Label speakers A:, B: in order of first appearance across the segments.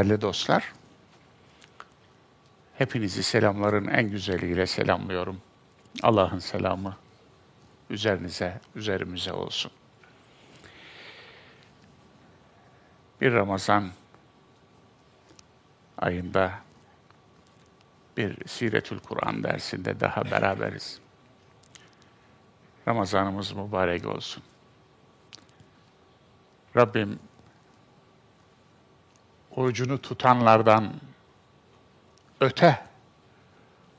A: Değerli dostlar, hepinizi selamların en güzeliyle selamlıyorum. Allah'ın selamı üzerinize, üzerimize olsun. Bir Ramazan ayında bir Siretül Kur'an dersinde daha beraberiz. Ramazanımız mübarek olsun. Rabbim orucunu tutanlardan öte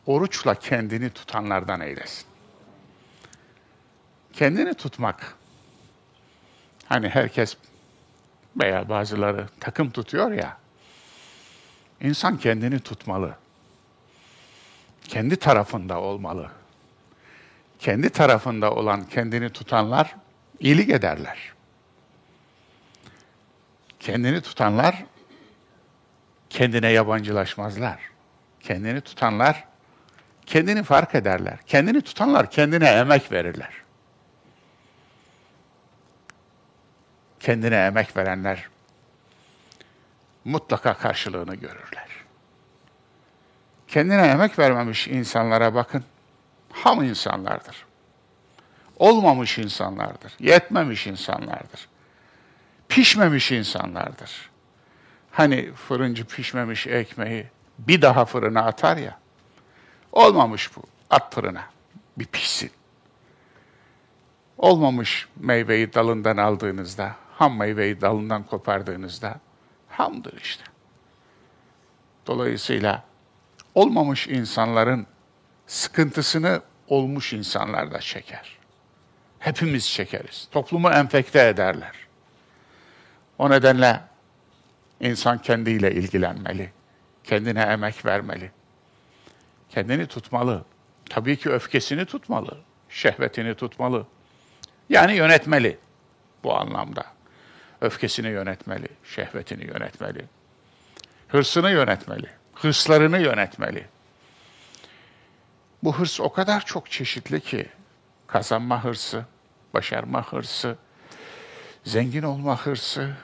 A: oruçla kendini tutanlardan eylesin. Kendini tutmak. Hani herkes veya bazıları takım tutuyor ya. İnsan kendini tutmalı. Kendi tarafında olmalı. Kendi tarafında olan kendini tutanlar iyilik ederler. Kendini tutanlar kendine yabancılaşmazlar. Kendini tutanlar kendini fark ederler. Kendini tutanlar kendine emek verirler. Kendine emek verenler mutlaka karşılığını görürler. Kendine emek vermemiş insanlara bakın. Ham insanlardır. Olmamış insanlardır. Yetmemiş insanlardır. Pişmemiş insanlardır. Hani fırıncı pişmemiş ekmeği bir daha fırına atar ya. Olmamış bu. At fırına. Bir pişsin. Olmamış meyveyi dalından aldığınızda, ham meyveyi dalından kopardığınızda hamdır işte. Dolayısıyla olmamış insanların sıkıntısını olmuş insanlar da çeker. Hepimiz çekeriz. Toplumu enfekte ederler. O nedenle İnsan kendiyle ilgilenmeli. Kendine emek vermeli. Kendini tutmalı. Tabii ki öfkesini tutmalı. Şehvetini tutmalı. Yani yönetmeli bu anlamda. Öfkesini yönetmeli, şehvetini yönetmeli. Hırsını yönetmeli, hırslarını yönetmeli. Bu hırs o kadar çok çeşitli ki kazanma hırsı, başarma hırsı, zengin olma hırsı,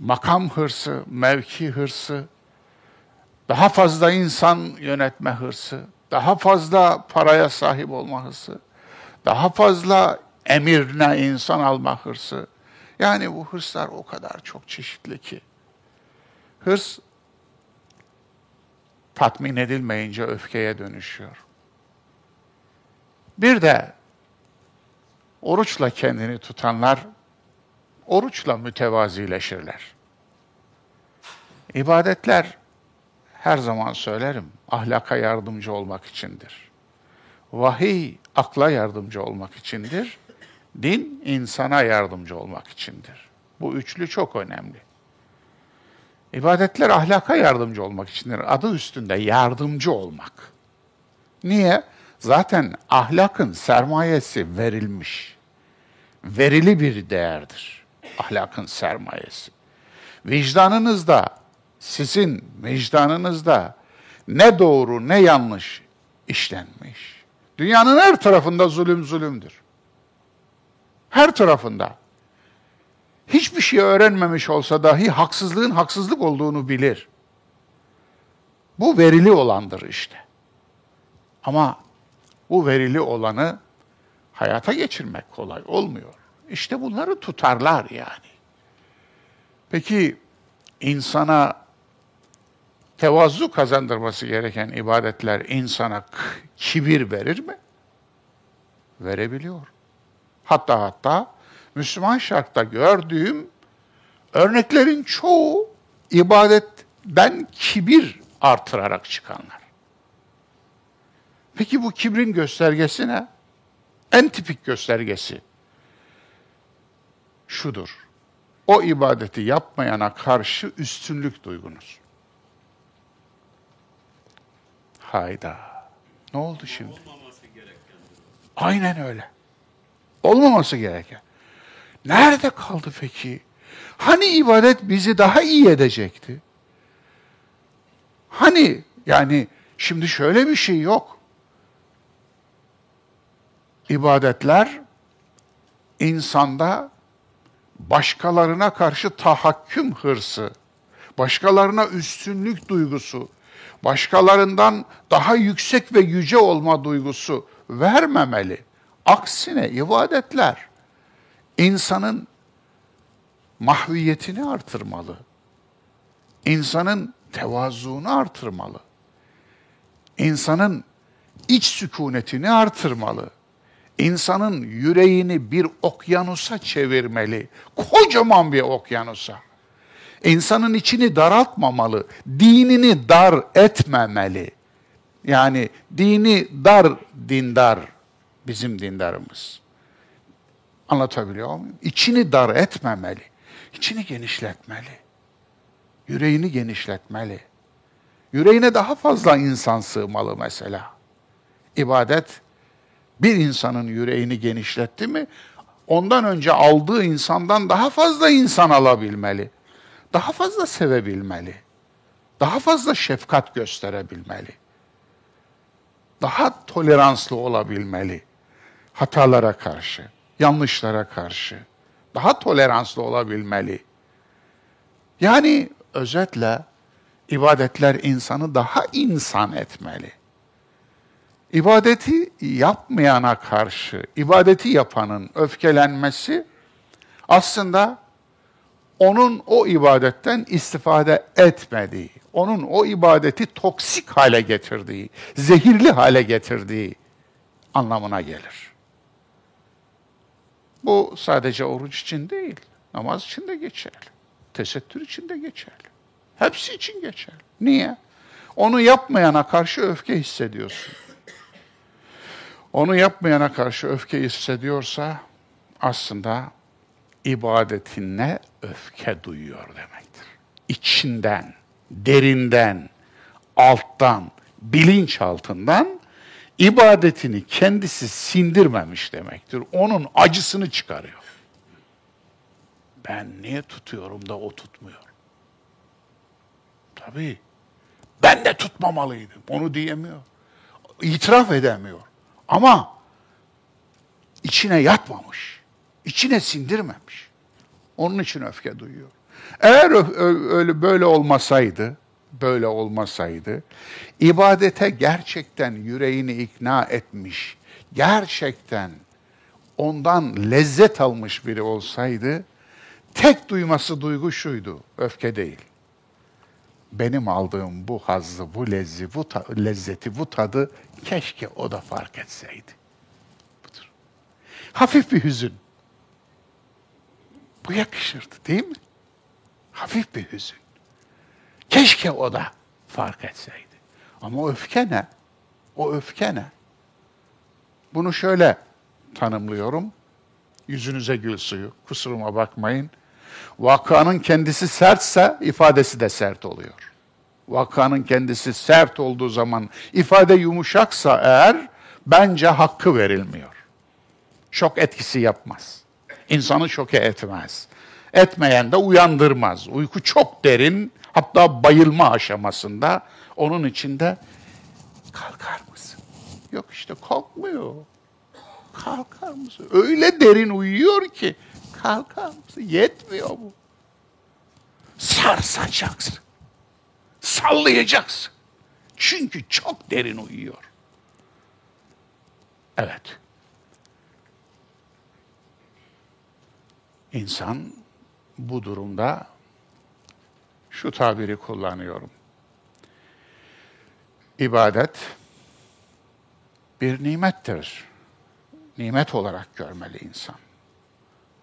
A: makam hırsı, mevki hırsı, daha fazla insan yönetme hırsı, daha fazla paraya sahip olma hırsı, daha fazla emirine insan alma hırsı. Yani bu hırslar o kadar çok çeşitli ki. Hırs tatmin edilmeyince öfkeye dönüşüyor. Bir de oruçla kendini tutanlar oruçla mütevazileşirler. İbadetler her zaman söylerim ahlaka yardımcı olmak içindir. Vahiy akla yardımcı olmak içindir. Din insana yardımcı olmak içindir. Bu üçlü çok önemli. İbadetler ahlaka yardımcı olmak içindir. Adı üstünde yardımcı olmak. Niye? Zaten ahlakın sermayesi verilmiş. Verili bir değerdir. Ahlakın sermayesi. Vicdanınızda, sizin vicdanınızda ne doğru ne yanlış işlenmiş. Dünyanın her tarafında zulüm zulümdür. Her tarafında. Hiçbir şey öğrenmemiş olsa dahi haksızlığın haksızlık olduğunu bilir. Bu verili olandır işte. Ama bu verili olanı hayata geçirmek kolay olmuyor. İşte bunları tutarlar yani. Peki insana tevazu kazandırması gereken ibadetler insana kibir verir mi? Verebiliyor. Hatta hatta Müslüman şartta gördüğüm örneklerin çoğu ibadetten kibir artırarak çıkanlar. Peki bu kibrin göstergesi ne? En tipik göstergesi şudur. O ibadeti yapmayana karşı üstünlük duygunuz. Hayda. Ne oldu şimdi? Aynen öyle. Olmaması gereken. Nerede kaldı peki? Hani ibadet bizi daha iyi edecekti? Hani yani şimdi şöyle bir şey yok. İbadetler insanda başkalarına karşı tahakküm hırsı, başkalarına üstünlük duygusu, başkalarından daha yüksek ve yüce olma duygusu vermemeli. Aksine ibadetler insanın mahviyetini artırmalı. İnsanın tevazuunu artırmalı. İnsanın iç sükunetini artırmalı. İnsanın yüreğini bir okyanusa çevirmeli. Kocaman bir okyanusa. İnsanın içini daraltmamalı. Dinini dar etmemeli. Yani dini dar dindar bizim dindarımız. Anlatabiliyor muyum? İçini dar etmemeli. İçini genişletmeli. Yüreğini genişletmeli. Yüreğine daha fazla insan sığmalı mesela. İbadet bir insanın yüreğini genişletti mi, ondan önce aldığı insandan daha fazla insan alabilmeli. Daha fazla sevebilmeli. Daha fazla şefkat gösterebilmeli. Daha toleranslı olabilmeli. Hatalara karşı, yanlışlara karşı. Daha toleranslı olabilmeli. Yani özetle ibadetler insanı daha insan etmeli ibadeti yapmayana karşı ibadeti yapanın öfkelenmesi aslında onun o ibadetten istifade etmediği, onun o ibadeti toksik hale getirdiği, zehirli hale getirdiği anlamına gelir. Bu sadece oruç için değil, namaz için de geçerli. Tesettür için de geçerli. Hepsi için geçerli. Niye? Onu yapmayana karşı öfke hissediyorsun onu yapmayana karşı öfke hissediyorsa aslında ibadetine öfke duyuyor demektir. İçinden, derinden, alttan, bilinçaltından ibadetini kendisi sindirmemiş demektir. Onun acısını çıkarıyor. Ben niye tutuyorum da o tutmuyor? Tabii. Ben de tutmamalıydım. Onu diyemiyor. İtiraf edemiyor. Ama içine yatmamış. içine sindirmemiş. Onun için öfke duyuyor. Eğer öyle böyle olmasaydı, böyle olmasaydı, ibadete gerçekten yüreğini ikna etmiş, gerçekten ondan lezzet almış biri olsaydı, tek duyması duygu şuydu, öfke değil. Benim aldığım bu hazzı, bu lezzi, bu ta- lezzeti, bu tadı Keşke o da fark etseydi. Budur. Hafif bir hüzün. Bu yakışırdı değil mi? Hafif bir hüzün. Keşke o da fark etseydi. Ama o öfke ne? O öfke ne? Bunu şöyle tanımlıyorum. Yüzünüze gül suyu, kusuruma bakmayın. Vakanın kendisi sertse ifadesi de sert oluyor. Vakanın kendisi sert olduğu zaman ifade yumuşaksa eğer bence hakkı verilmiyor. Şok etkisi yapmaz. İnsanı şoke etmez. Etmeyen de uyandırmaz. Uyku çok derin, hatta bayılma aşamasında. Onun içinde kalkar mısın? Yok işte kalkmıyor. Kalkar mısın? Öyle derin uyuyor ki kalkar? Yetmiyor bu. Sarsacaksın. Sallayacaksın. Çünkü çok derin uyuyor. Evet. İnsan bu durumda şu tabiri kullanıyorum. İbadet bir nimettir. Nimet olarak görmeli insan.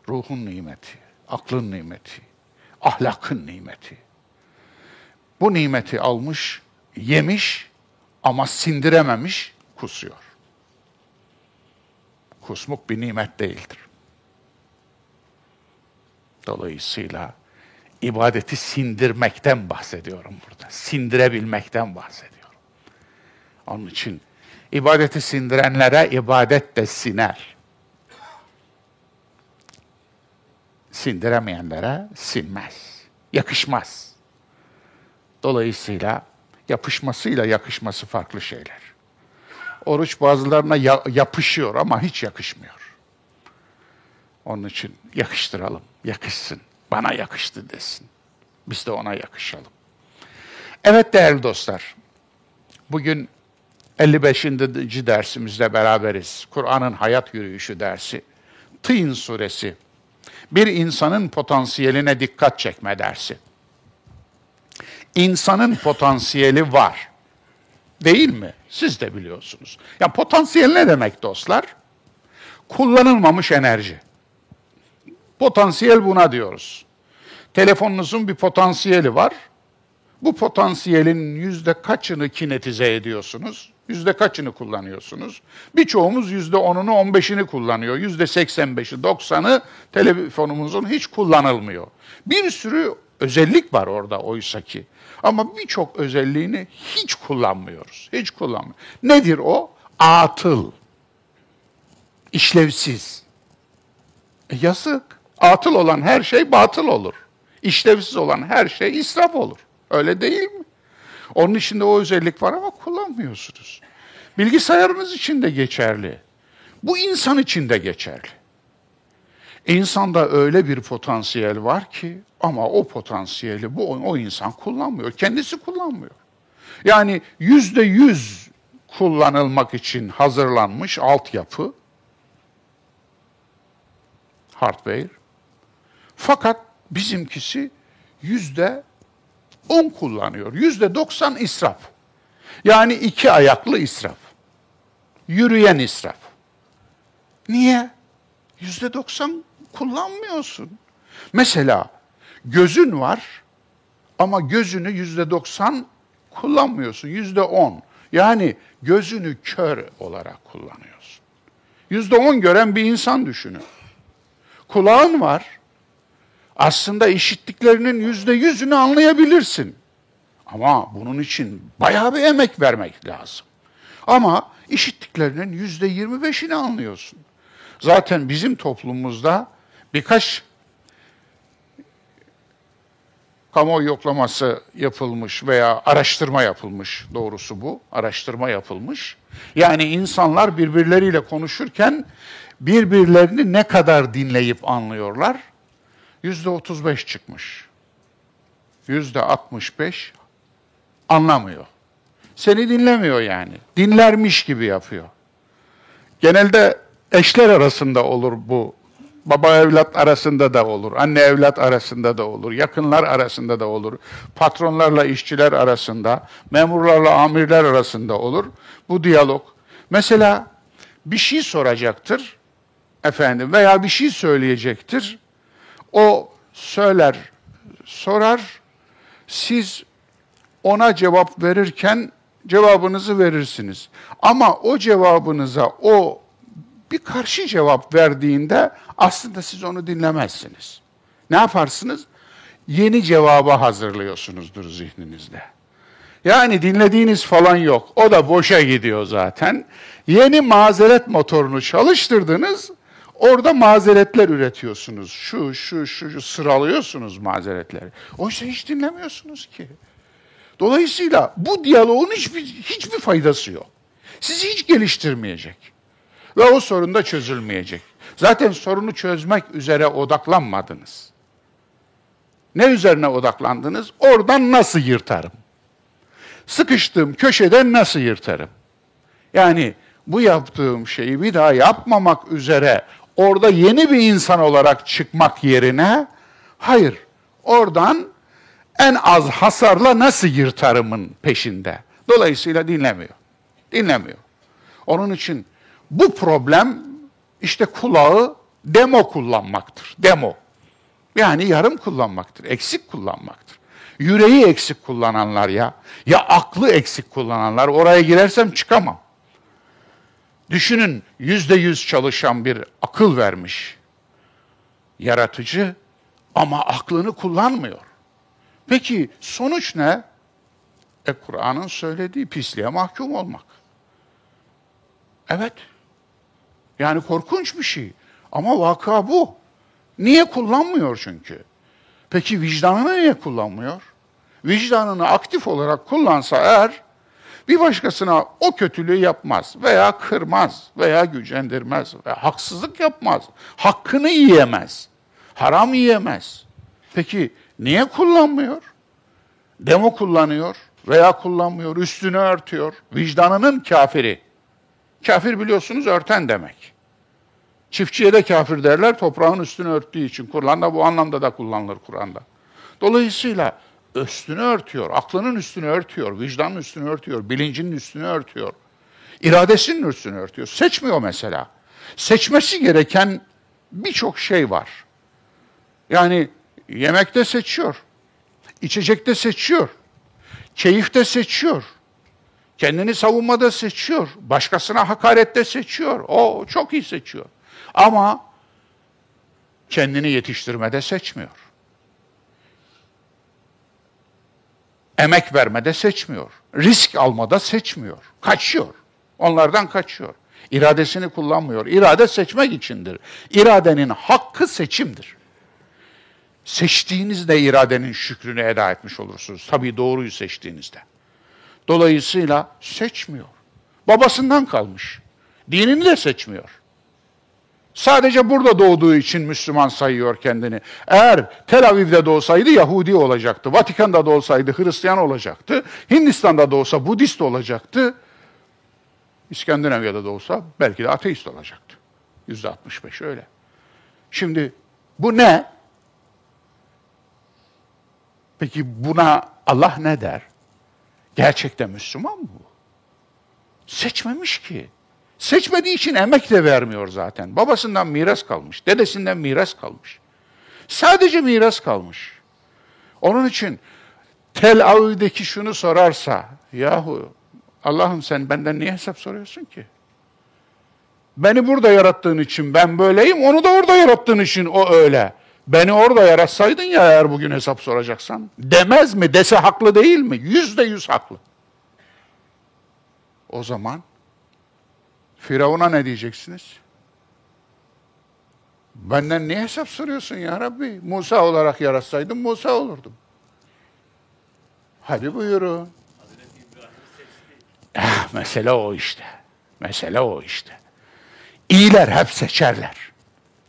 A: Ruhun nimeti, aklın nimeti, ahlakın nimeti. Bu nimeti almış, yemiş ama sindirememiş, kusuyor. Kusmuk bir nimet değildir. Dolayısıyla ibadeti sindirmekten bahsediyorum burada. Sindirebilmekten bahsediyorum. Onun için ibadeti sindirenlere ibadet de siner. Sindiremeyenlere sinmez. Yakışmaz. Dolayısıyla yapışmasıyla yakışması farklı şeyler. Oruç bazılarına ya- yapışıyor ama hiç yakışmıyor. Onun için yakıştıralım, yakışsın. Bana yakıştı desin. Biz de ona yakışalım. Evet değerli dostlar, bugün 55. dersimizde beraberiz. Kur'an'ın hayat yürüyüşü dersi. Tîn suresi. Bir insanın potansiyeline dikkat çekme dersi. İnsanın potansiyeli var. Değil mi? Siz de biliyorsunuz. Ya potansiyel ne demek dostlar? Kullanılmamış enerji. Potansiyel buna diyoruz. Telefonunuzun bir potansiyeli var. Bu potansiyelin yüzde kaçını kinetize ediyorsunuz? Yüzde kaçını kullanıyorsunuz? Birçoğumuz yüzde onunu, on beşini kullanıyor. Yüzde seksen beşi, doksanı telefonumuzun hiç kullanılmıyor. Bir sürü özellik var orada oysa ki. Ama birçok özelliğini hiç kullanmıyoruz. Hiç kullanmıyoruz. Nedir o? Atıl. İşlevsiz. E yazık. Atıl olan her şey batıl olur. İşlevsiz olan her şey israf olur. Öyle değil mi? Onun içinde o özellik var ama kullanmıyorsunuz. Bilgisayarınız için de geçerli. Bu insan için de geçerli. İnsanda öyle bir potansiyel var ki ama o potansiyeli bu o insan kullanmıyor. Kendisi kullanmıyor. Yani yüzde yüz kullanılmak için hazırlanmış altyapı hardware. Fakat bizimkisi yüzde on kullanıyor. Yüzde doksan israf. Yani iki ayaklı israf. Yürüyen israf. Niye? Yüzde doksan kullanmıyorsun. Mesela gözün var ama gözünü yüzde doksan kullanmıyorsun. Yüzde on. Yani gözünü kör olarak kullanıyorsun. Yüzde on gören bir insan düşünün. Kulağın var. Aslında işittiklerinin yüzde yüzünü anlayabilirsin. Ama bunun için bayağı bir emek vermek lazım. Ama işittiklerinin yüzde yirmi beşini anlıyorsun. Zaten bizim toplumumuzda birkaç kamuoyu yoklaması yapılmış veya araştırma yapılmış doğrusu bu. Araştırma yapılmış. Yani insanlar birbirleriyle konuşurken birbirlerini ne kadar dinleyip anlıyorlar? Yüzde otuz beş çıkmış. Yüzde altmış beş anlamıyor. Seni dinlemiyor yani. Dinlermiş gibi yapıyor. Genelde eşler arasında olur bu. Baba evlat arasında da olur, anne evlat arasında da olur, yakınlar arasında da olur, patronlarla işçiler arasında, memurlarla amirler arasında olur bu diyalog. Mesela bir şey soracaktır efendim veya bir şey söyleyecektir. O söyler, sorar, siz ona cevap verirken cevabınızı verirsiniz. Ama o cevabınıza o bir karşı cevap verdiğinde aslında siz onu dinlemezsiniz. Ne yaparsınız? Yeni cevaba hazırlıyorsunuzdur zihninizde. Yani dinlediğiniz falan yok. O da boşa gidiyor zaten. Yeni mazeret motorunu çalıştırdınız. Orada mazeretler üretiyorsunuz. Şu, şu, şu, şu sıralıyorsunuz mazeretleri. Oysa hiç dinlemiyorsunuz ki. Dolayısıyla bu diyaloğun hiçbir, hiçbir faydası yok. Sizi hiç geliştirmeyecek. Ve o sorun da çözülmeyecek. Zaten sorunu çözmek üzere odaklanmadınız. Ne üzerine odaklandınız? Oradan nasıl yırtarım? Sıkıştığım köşeden nasıl yırtarım? Yani bu yaptığım şeyi bir daha yapmamak üzere orada yeni bir insan olarak çıkmak yerine hayır oradan en az hasarla nasıl yırtarımın peşinde. Dolayısıyla dinlemiyor. Dinlemiyor. Onun için bu problem işte kulağı demo kullanmaktır. Demo. Yani yarım kullanmaktır, eksik kullanmaktır. Yüreği eksik kullananlar ya, ya aklı eksik kullananlar, oraya girersem çıkamam. Düşünün yüzde yüz çalışan bir akıl vermiş yaratıcı ama aklını kullanmıyor. Peki sonuç ne? E Kur'an'ın söylediği pisliğe mahkum olmak. Evet. Yani korkunç bir şey. Ama vaka bu. Niye kullanmıyor çünkü? Peki vicdanını niye kullanmıyor? Vicdanını aktif olarak kullansa eğer bir başkasına o kötülüğü yapmaz veya kırmaz veya gücendirmez veya haksızlık yapmaz. Hakkını yiyemez. Haram yiyemez. Peki niye kullanmıyor? Demo kullanıyor veya kullanmıyor, üstünü örtüyor. Vicdanının kafiri. Kafir biliyorsunuz örten demek. Çiftçiye de kafir derler, toprağın üstünü örttüğü için. Kur'an'da bu anlamda da kullanılır Kur'an'da. Dolayısıyla üstünü örtüyor, aklının üstünü örtüyor, vicdanın üstünü örtüyor, bilincinin üstünü örtüyor. iradesinin üstünü örtüyor. Seçmiyor mesela. Seçmesi gereken birçok şey var. Yani yemekte seçiyor, içecekte seçiyor, keyifte seçiyor, kendini savunmada seçiyor, başkasına hakarette seçiyor. O çok iyi seçiyor. Ama kendini yetiştirmede seçmiyor. Emek vermede seçmiyor. Risk almada seçmiyor. Kaçıyor. Onlardan kaçıyor. İradesini kullanmıyor. İrade seçmek içindir. İradenin hakkı seçimdir. Seçtiğinizde iradenin şükrünü eda etmiş olursunuz. Tabii doğruyu seçtiğinizde. Dolayısıyla seçmiyor. Babasından kalmış. Dinini de seçmiyor. Sadece burada doğduğu için Müslüman sayıyor kendini. Eğer Tel Aviv'de doğsaydı Yahudi olacaktı. Vatikan'da doğsaydı Hristiyan olacaktı. Hindistan'da doğsa Budist olacaktı. İskandinavya'da doğsa belki de ateist olacaktı. Yüzde 65 öyle. Şimdi bu ne? Peki buna Allah ne der? Gerçekten Müslüman mı bu? Seçmemiş ki. Seçmediği için emek de vermiyor zaten. Babasından miras kalmış, dedesinden miras kalmış. Sadece miras kalmış. Onun için Tel Aviv'deki şunu sorarsa, yahu Allah'ım sen benden niye hesap soruyorsun ki? Beni burada yarattığın için ben böyleyim, onu da orada yarattığın için o öyle. Beni orada yaratsaydın ya eğer bugün hesap soracaksan. Demez mi? Dese haklı değil mi? Yüzde yüz haklı. O zaman Firavun'a ne diyeceksiniz? Benden niye hesap soruyorsun ya Rabbi? Musa olarak yaratsaydım Musa olurdum. Hadi buyurun. Ah, mesele o işte. Mesele o işte. İyiler hep seçerler.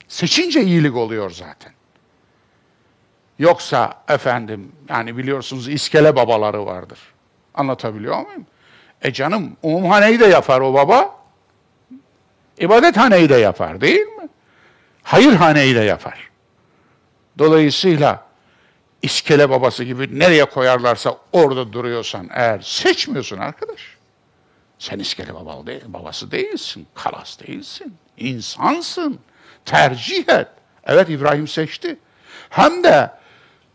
A: Seçince iyilik oluyor zaten. Yoksa efendim yani biliyorsunuz iskele babaları vardır. Anlatabiliyor muyum? E canım umumhaneyi de yapar o baba. İbadethaneyi de yapar değil mi? Hayırhaneyi de yapar. Dolayısıyla iskele babası gibi nereye koyarlarsa orada duruyorsan eğer seçmiyorsun arkadaş. Sen iskele babalı değil, babası değilsin, kalas değilsin, insansın. Tercih et. Evet İbrahim seçti. Hem de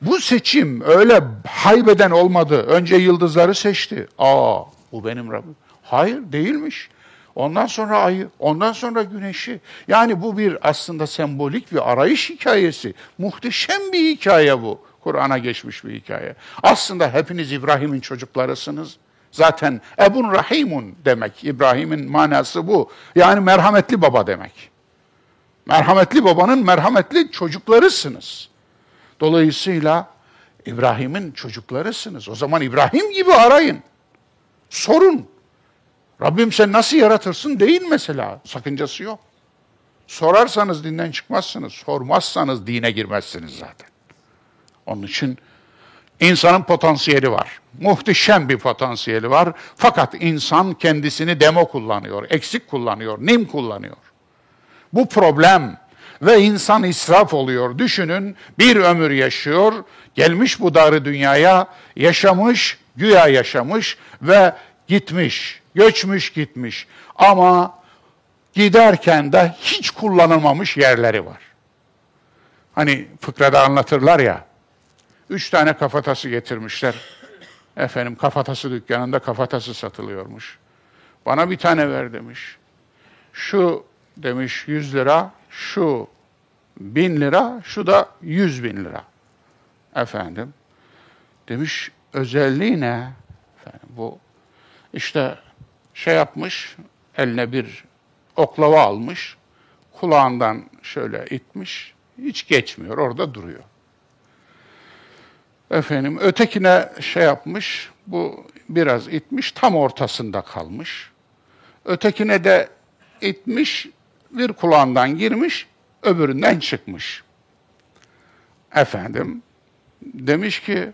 A: Bu seçim öyle haybeden olmadı. Önce yıldızları seçti. Aa bu benim Rabbim. Hayır değilmiş. Ondan sonra ayı, ondan sonra güneşi. Yani bu bir aslında sembolik bir arayış hikayesi. Muhteşem bir hikaye bu. Kur'an'a geçmiş bir hikaye. Aslında hepiniz İbrahim'in çocuklarısınız. Zaten Ebun Rahimun demek. İbrahim'in manası bu. Yani merhametli baba demek. Merhametli babanın merhametli çocuklarısınız. Dolayısıyla İbrahim'in çocuklarısınız. O zaman İbrahim gibi arayın. Sorun. Rabbim sen nasıl yaratırsın deyin mesela. Sakıncası yok. Sorarsanız dinden çıkmazsınız. Sormazsanız dine girmezsiniz zaten. Onun için insanın potansiyeli var. Muhteşem bir potansiyeli var. Fakat insan kendisini demo kullanıyor, eksik kullanıyor, nim kullanıyor. Bu problem ve insan israf oluyor. Düşünün bir ömür yaşıyor, gelmiş bu darı dünyaya, yaşamış, güya yaşamış ve gitmiş, göçmüş gitmiş. Ama giderken de hiç kullanılmamış yerleri var. Hani fıkrada anlatırlar ya, üç tane kafatası getirmişler. Efendim kafatası dükkanında kafatası satılıyormuş. Bana bir tane ver demiş. Şu demiş 100 lira, şu bin lira, şu da yüz bin lira. Efendim, demiş özelliği ne? Efendim, bu işte şey yapmış, eline bir oklava almış, kulağından şöyle itmiş, hiç geçmiyor, orada duruyor. Efendim, ötekine şey yapmış, bu biraz itmiş, tam ortasında kalmış. Ötekine de itmiş, bir kulağından girmiş, öbüründen çıkmış. Efendim, demiş ki,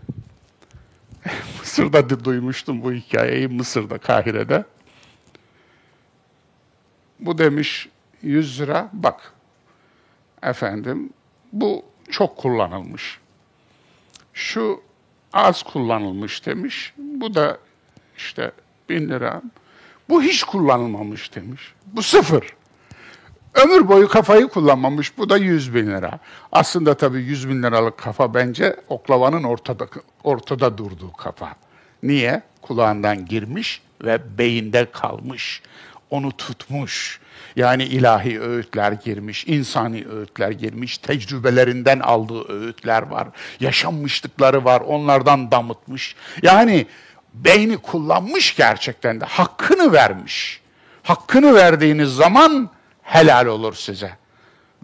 A: Mısır'da da duymuştum bu hikayeyi, Mısır'da, Kahire'de. Bu demiş 100 lira, bak efendim bu çok kullanılmış. Şu az kullanılmış demiş. Bu da işte bin lira. Bu hiç kullanılmamış demiş. Bu sıfır. Ömür boyu kafayı kullanmamış. Bu da 100 bin lira. Aslında tabii 100 bin liralık kafa bence oklavanın ortada, ortada durduğu kafa. Niye? Kulağından girmiş ve beyinde kalmış. Onu tutmuş. Yani ilahi öğütler girmiş, insani öğütler girmiş, tecrübelerinden aldığı öğütler var, yaşanmışlıkları var, onlardan damıtmış. Yani beyni kullanmış gerçekten de, hakkını vermiş. Hakkını verdiğiniz zaman helal olur size.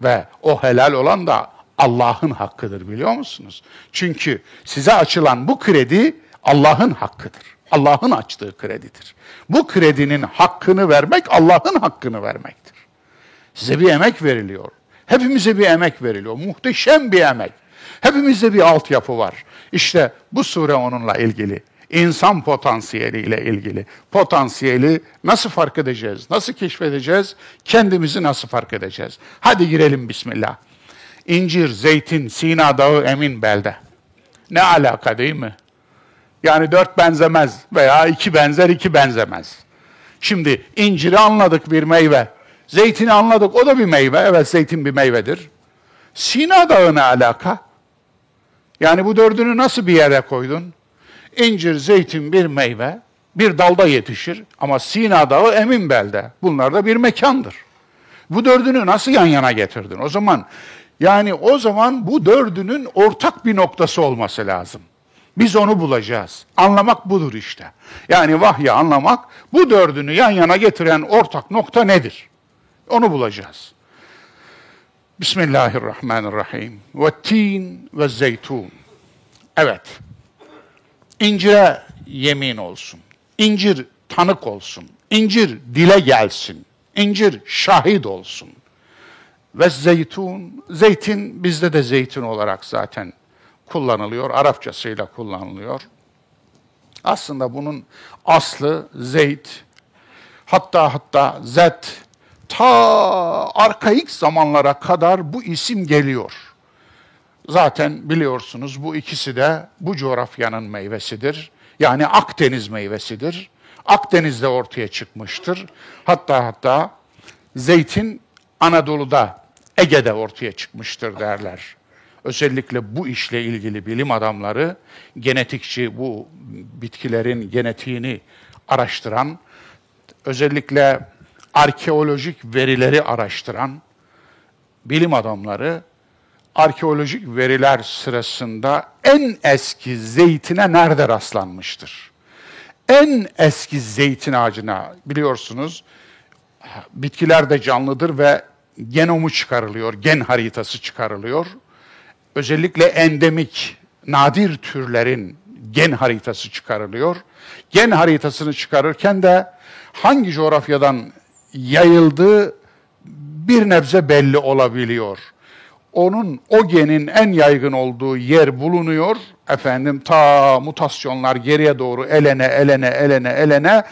A: Ve o helal olan da Allah'ın hakkıdır biliyor musunuz? Çünkü size açılan bu kredi Allah'ın hakkıdır. Allah'ın açtığı kredidir. Bu kredinin hakkını vermek Allah'ın hakkını vermektir. Size bir emek veriliyor. Hepimize bir emek veriliyor. Muhteşem bir emek. Hepimizde bir altyapı var. İşte bu sure onunla ilgili insan potansiyeliyle ilgili. Potansiyeli nasıl fark edeceğiz? Nasıl keşfedeceğiz? Kendimizi nasıl fark edeceğiz? Hadi girelim bismillah. İncir, zeytin, Sina Dağı, Emin Belde. Ne alaka değil mi? Yani dört benzemez veya iki benzer, iki benzemez. Şimdi inciri anladık bir meyve. Zeytini anladık, o da bir meyve. Evet, zeytin bir meyvedir. Sina Dağı ne alaka? Yani bu dördünü nasıl bir yere koydun? İncir, zeytin bir meyve, bir dalda yetişir ama Sina Dağı emin belde. Bunlar da bir mekandır. Bu dördünü nasıl yan yana getirdin? O zaman yani o zaman bu dördünün ortak bir noktası olması lazım. Biz onu bulacağız. Anlamak budur işte. Yani vahyi anlamak bu dördünü yan yana getiren ortak nokta nedir? Onu bulacağız. Bismillahirrahmanirrahim. Ve tin ve zeytun. Evet. İncire yemin olsun. İncir tanık olsun. İncir dile gelsin. İncir şahit olsun. Ve zeytun, zeytin bizde de zeytin olarak zaten kullanılıyor. Arapçasıyla kullanılıyor. Aslında bunun aslı zeyt, hatta hatta zet, ta arkaik zamanlara kadar bu isim geliyor. Zaten biliyorsunuz bu ikisi de bu coğrafyanın meyvesidir. Yani Akdeniz meyvesidir. Akdeniz'de ortaya çıkmıştır. Hatta hatta zeytin Anadolu'da, Ege'de ortaya çıkmıştır derler. Özellikle bu işle ilgili bilim adamları, genetikçi bu bitkilerin genetiğini araştıran, özellikle arkeolojik verileri araştıran bilim adamları arkeolojik veriler sırasında en eski zeytine nerede rastlanmıştır? En eski zeytin ağacına biliyorsunuz bitkiler de canlıdır ve genomu çıkarılıyor, gen haritası çıkarılıyor. Özellikle endemik, nadir türlerin gen haritası çıkarılıyor. Gen haritasını çıkarırken de hangi coğrafyadan yayıldığı bir nebze belli olabiliyor. Onun o genin en yaygın olduğu yer bulunuyor. Efendim ta mutasyonlar geriye doğru elene elene elene elene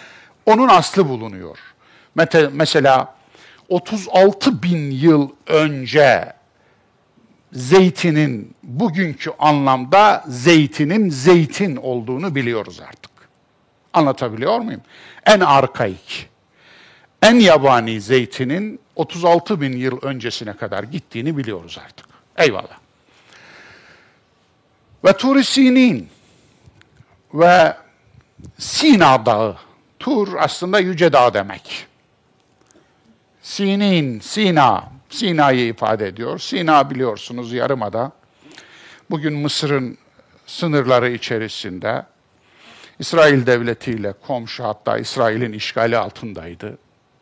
A: onun aslı bulunuyor. Mesela 36 bin yıl önce zeytinin bugünkü anlamda zeytinin zeytin olduğunu biliyoruz artık. Anlatabiliyor muyum? En arkaik, en yabani zeytinin 36 bin yıl öncesine kadar gittiğini biliyoruz artık. Eyvallah. Ve Tur-i Sinin ve Sina Dağı. Tur aslında yüce dağ demek. Sinin, Sina, Sina'yı ifade ediyor. Sina biliyorsunuz yarımada. Bugün Mısır'ın sınırları içerisinde İsrail devletiyle komşu hatta İsrail'in işgali altındaydı.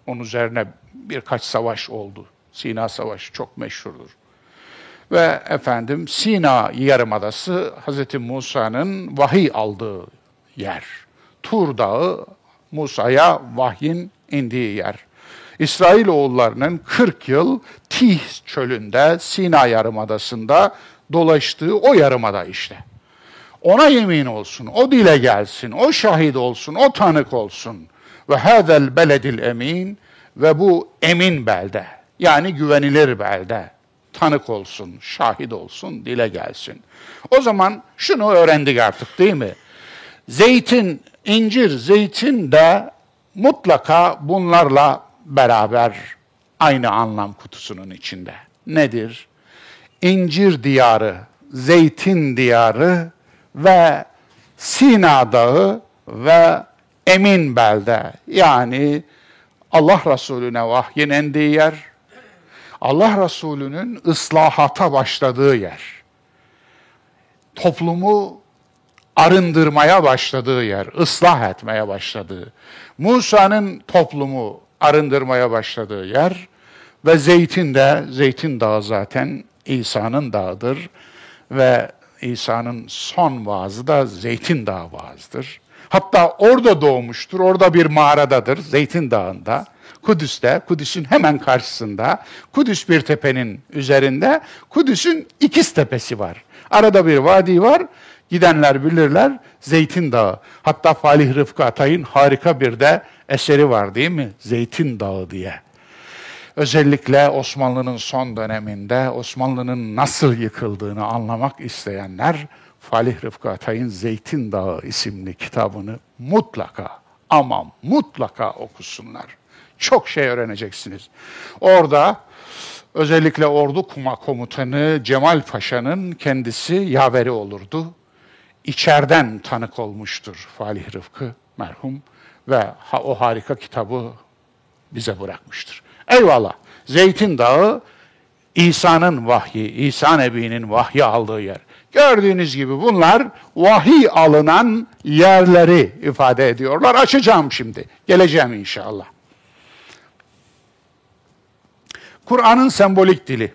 A: Onun üzerine birkaç savaş oldu. Sina Savaşı çok meşhurdur. Ve efendim Sina Yarımadası Hz. Musa'nın vahiy aldığı yer. Tur Dağı Musa'ya vahyin indiği yer. İsrail oğullarının 40 yıl Tih çölünde, Sina Yarımadası'nda dolaştığı o yarımada işte. Ona yemin olsun, o dile gelsin, o şahit olsun, o tanık olsun. Ve hazel beledil emin ve bu emin belde. Yani güvenilir belde. Tanık olsun, şahit olsun, dile gelsin. O zaman şunu öğrendik artık değil mi? Zeytin, incir, zeytin de mutlaka bunlarla beraber aynı anlam kutusunun içinde. Nedir? İncir diyarı, zeytin diyarı ve Sina Dağı ve Emin Belde yani Allah Resulüne vahyin yer, Allah Resulü'nün ıslahata başladığı yer, toplumu arındırmaya başladığı yer, ıslah etmeye başladığı, Musa'nın toplumu arındırmaya başladığı yer ve Zeytin de, Zeytin Dağı zaten İsa'nın dağıdır ve İsa'nın son vaazı da Zeytin Dağı vaazıdır. Hatta orada doğmuştur, orada bir mağaradadır, Zeytin Dağı'nda. Kudüs'te, Kudüs'ün hemen karşısında, Kudüs bir tepenin üzerinde, Kudüs'ün ikiz tepesi var. Arada bir vadi var, gidenler bilirler, Zeytin Dağı. Hatta Falih Rıfkı Atay'ın harika bir de eseri var değil mi? Zeytin Dağı diye. Özellikle Osmanlı'nın son döneminde Osmanlı'nın nasıl yıkıldığını anlamak isteyenler Falih Rıfkı Atay'ın Zeytin Dağı isimli kitabını mutlaka ama mutlaka okusunlar. Çok şey öğreneceksiniz. Orada özellikle ordu kuma komutanı Cemal Paşa'nın kendisi yaveri olurdu. İçeriden tanık olmuştur Falih Rıfkı merhum ve o harika kitabı bize bırakmıştır. Eyvallah. Zeytin Dağı İsa'nın vahyi, İsa Nebi'nin vahyi aldığı yer. Gördüğünüz gibi bunlar vahiy alınan yerleri ifade ediyorlar. Açacağım şimdi. Geleceğim inşallah. Kur'an'ın sembolik dili.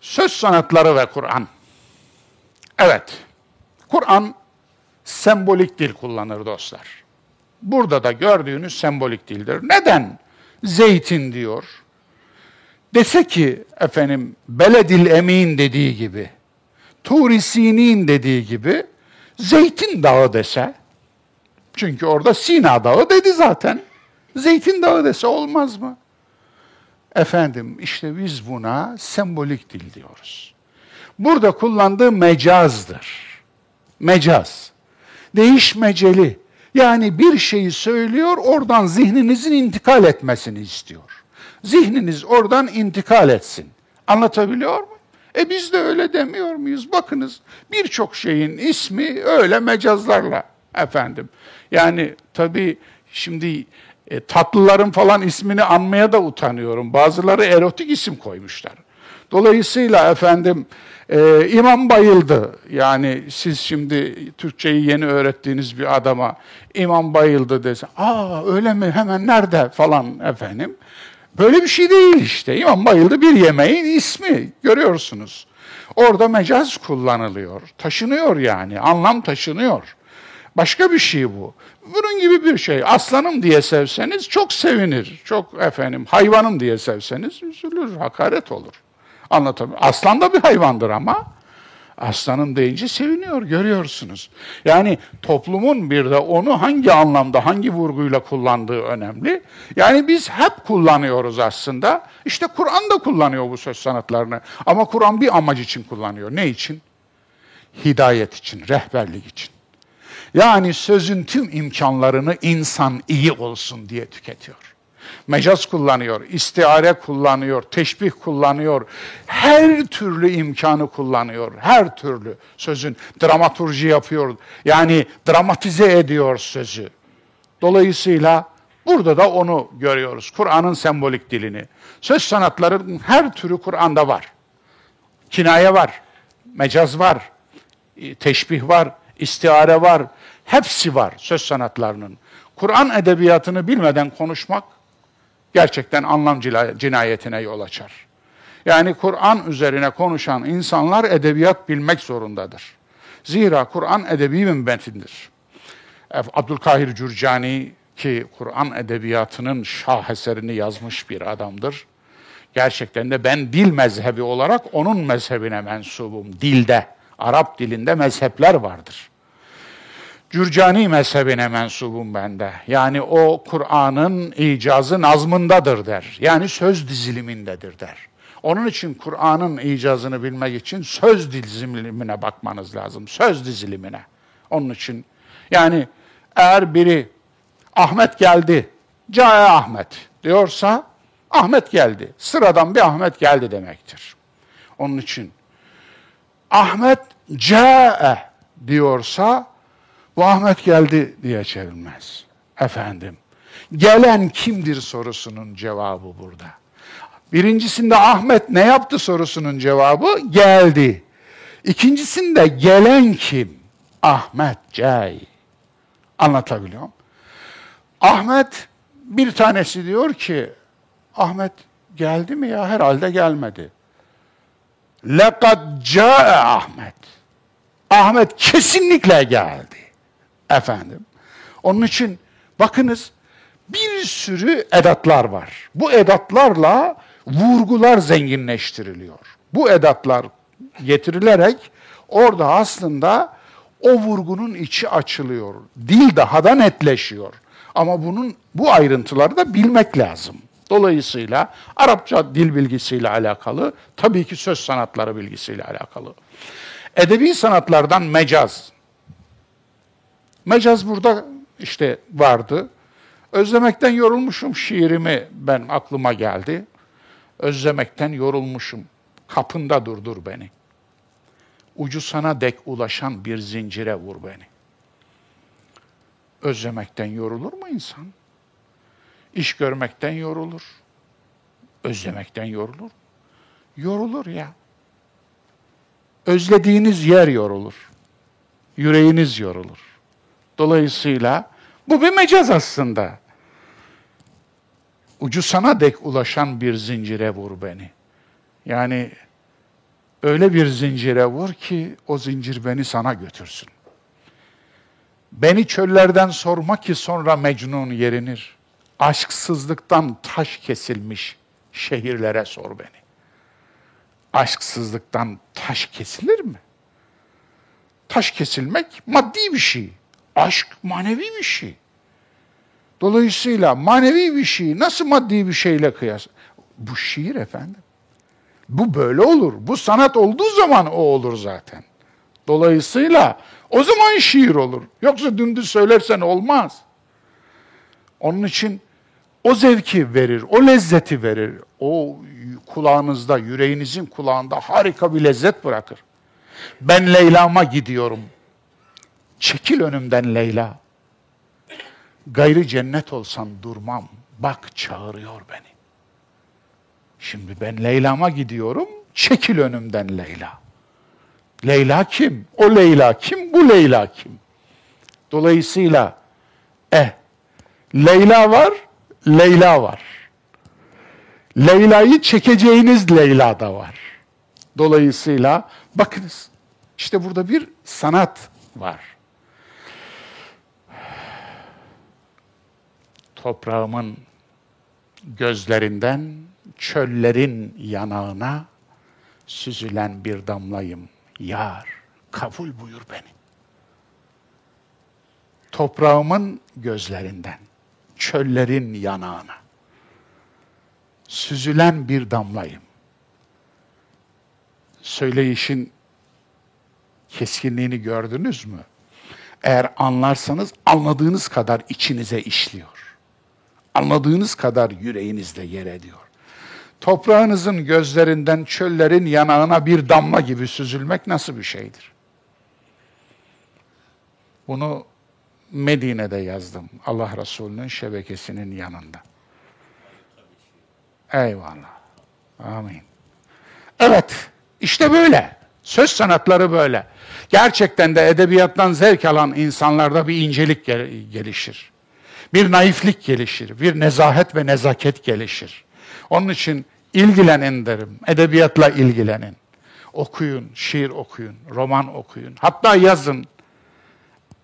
A: Söz sanatları ve Kur'an. Evet. Kur'an sembolik dil kullanır dostlar. Burada da gördüğünüz sembolik dildir. Neden zeytin diyor? Dese ki efendim Beledil Emin dediği gibi Turi Sinin dediği gibi Zeytin Dağı dese, çünkü orada Sina Dağı dedi zaten. Zeytin Dağı dese olmaz mı? Efendim işte biz buna sembolik dil diyoruz. Burada kullandığı mecazdır. Mecaz. Değişmeceli. Yani bir şeyi söylüyor, oradan zihninizin intikal etmesini istiyor. Zihniniz oradan intikal etsin. Anlatabiliyor mu? E biz de öyle demiyor muyuz? Bakınız birçok şeyin ismi öyle mecazlarla efendim. Yani tabii şimdi e, tatlıların falan ismini anmaya da utanıyorum. Bazıları erotik isim koymuşlar. Dolayısıyla efendim e, imam bayıldı. Yani siz şimdi Türkçeyi yeni öğrettiğiniz bir adama imam bayıldı dese, aa öyle mi hemen nerede falan efendim. Böyle bir şey değil işte. İmam bayıldı bir yemeğin ismi görüyorsunuz. Orada mecaz kullanılıyor. Taşınıyor yani. Anlam taşınıyor. Başka bir şey bu. Bunun gibi bir şey. Aslanım diye sevseniz çok sevinir. Çok efendim hayvanım diye sevseniz üzülür, hakaret olur. Anlatabiliyor Aslan da bir hayvandır ama aslanım deyince seviniyor görüyorsunuz. Yani toplumun bir de onu hangi anlamda, hangi vurguyla kullandığı önemli. Yani biz hep kullanıyoruz aslında. İşte Kur'an da kullanıyor bu söz sanatlarını. Ama Kur'an bir amaç için kullanıyor. Ne için? Hidayet için, rehberlik için. Yani sözün tüm imkanlarını insan iyi olsun diye tüketiyor. Mecaz kullanıyor, istiare kullanıyor, teşbih kullanıyor. Her türlü imkanı kullanıyor. Her türlü sözün dramaturji yapıyor. Yani dramatize ediyor sözü. Dolayısıyla burada da onu görüyoruz. Kur'an'ın sembolik dilini. Söz sanatlarının her türü Kur'an'da var. Kinaye var, mecaz var, teşbih var, istiare var, Hepsi var söz sanatlarının. Kur'an edebiyatını bilmeden konuşmak gerçekten anlam cinayetine yol açar. Yani Kur'an üzerine konuşan insanlar edebiyat bilmek zorundadır. Zira Kur'an edebi bir metindir. Abdülkahir Cürcani ki Kur'an edebiyatının şaheserini yazmış bir adamdır. Gerçekten de ben dil mezhebi olarak onun mezhebine mensubum. Dilde, Arap dilinde mezhepler vardır. Cürcani mezhebine mensubum ben de. Yani o Kur'an'ın icazı nazmındadır der. Yani söz dizilimindedir der. Onun için Kur'an'ın icazını bilmek için söz dizilimine bakmanız lazım. Söz dizilimine. Onun için yani eğer biri Ahmet geldi, Cae Ahmet diyorsa Ahmet geldi. Sıradan bir Ahmet geldi demektir. Onun için Ahmet Cae diyorsa bu Ahmet geldi diye çevrilmez. Efendim, gelen kimdir sorusunun cevabı burada. Birincisinde Ahmet ne yaptı sorusunun cevabı geldi. İkincisinde gelen kim? Ahmet Cay. Anlatabiliyor muyum? Ahmet bir tanesi diyor ki Ahmet geldi mi ya? Herhalde gelmedi. Lekad cae Ahmet. Ahmet kesinlikle geldi. Efendim. Onun için bakınız bir sürü edatlar var. Bu edatlarla vurgular zenginleştiriliyor. Bu edatlar getirilerek orada aslında o vurgunun içi açılıyor. Dil daha da netleşiyor. Ama bunun bu ayrıntıları da bilmek lazım. Dolayısıyla Arapça dil bilgisiyle alakalı, tabii ki söz sanatları bilgisiyle alakalı. Edebi sanatlardan mecaz, Mecaz burada işte vardı. Özlemekten yorulmuşum şiirimi ben aklıma geldi. Özlemekten yorulmuşum. Kapında durdur beni. Ucu sana dek ulaşan bir zincire vur beni. Özlemekten yorulur mu insan? İş görmekten yorulur. Özlemekten yorulur. Yorulur ya. Özlediğiniz yer yorulur. Yüreğiniz yorulur. Dolayısıyla bu bir mecaz aslında. Ucu sana dek ulaşan bir zincire vur beni. Yani öyle bir zincire vur ki o zincir beni sana götürsün. Beni çöllerden sorma ki sonra Mecnun yerinir. Aşksızlıktan taş kesilmiş şehirlere sor beni. Aşksızlıktan taş kesilir mi? Taş kesilmek maddi bir şey. Aşk manevi bir şey. Dolayısıyla manevi bir şey nasıl maddi bir şeyle kıyas? Bu şiir efendim. Bu böyle olur. Bu sanat olduğu zaman o olur zaten. Dolayısıyla o zaman şiir olur. Yoksa dümdüz söylersen olmaz. Onun için o zevki verir, o lezzeti verir. O kulağınızda, yüreğinizin kulağında harika bir lezzet bırakır. Ben Leyla'ma gidiyorum. Çekil önümden Leyla. Gayrı cennet olsan durmam. Bak çağırıyor beni. Şimdi ben Leyla'ma gidiyorum. Çekil önümden Leyla. Leyla kim? O Leyla kim? Bu Leyla kim? Dolayısıyla eh Leyla var, Leyla var. Leyla'yı çekeceğiniz Leyla da var. Dolayısıyla bakınız işte burada bir sanat var. Toprağımın gözlerinden çöllerin yanağına süzülen bir damlayım. Yar, kabul buyur beni. Toprağımın gözlerinden çöllerin yanağına süzülen bir damlayım. Söyleyişin keskinliğini gördünüz mü? Eğer anlarsanız anladığınız kadar içinize işliyor. Anladığınız kadar yüreğinizde yer ediyor. Toprağınızın gözlerinden çöllerin yanağına bir damla gibi süzülmek nasıl bir şeydir? Bunu Medine'de yazdım. Allah Resulü'nün şebekesinin yanında. Eyvallah. Amin. Evet, işte böyle. Söz sanatları böyle. Gerçekten de edebiyattan zevk alan insanlarda bir incelik gelişir. Bir naiflik gelişir, bir nezahet ve nezaket gelişir. Onun için ilgilenin derim, edebiyatla ilgilenin. Okuyun, şiir okuyun, roman okuyun. Hatta yazın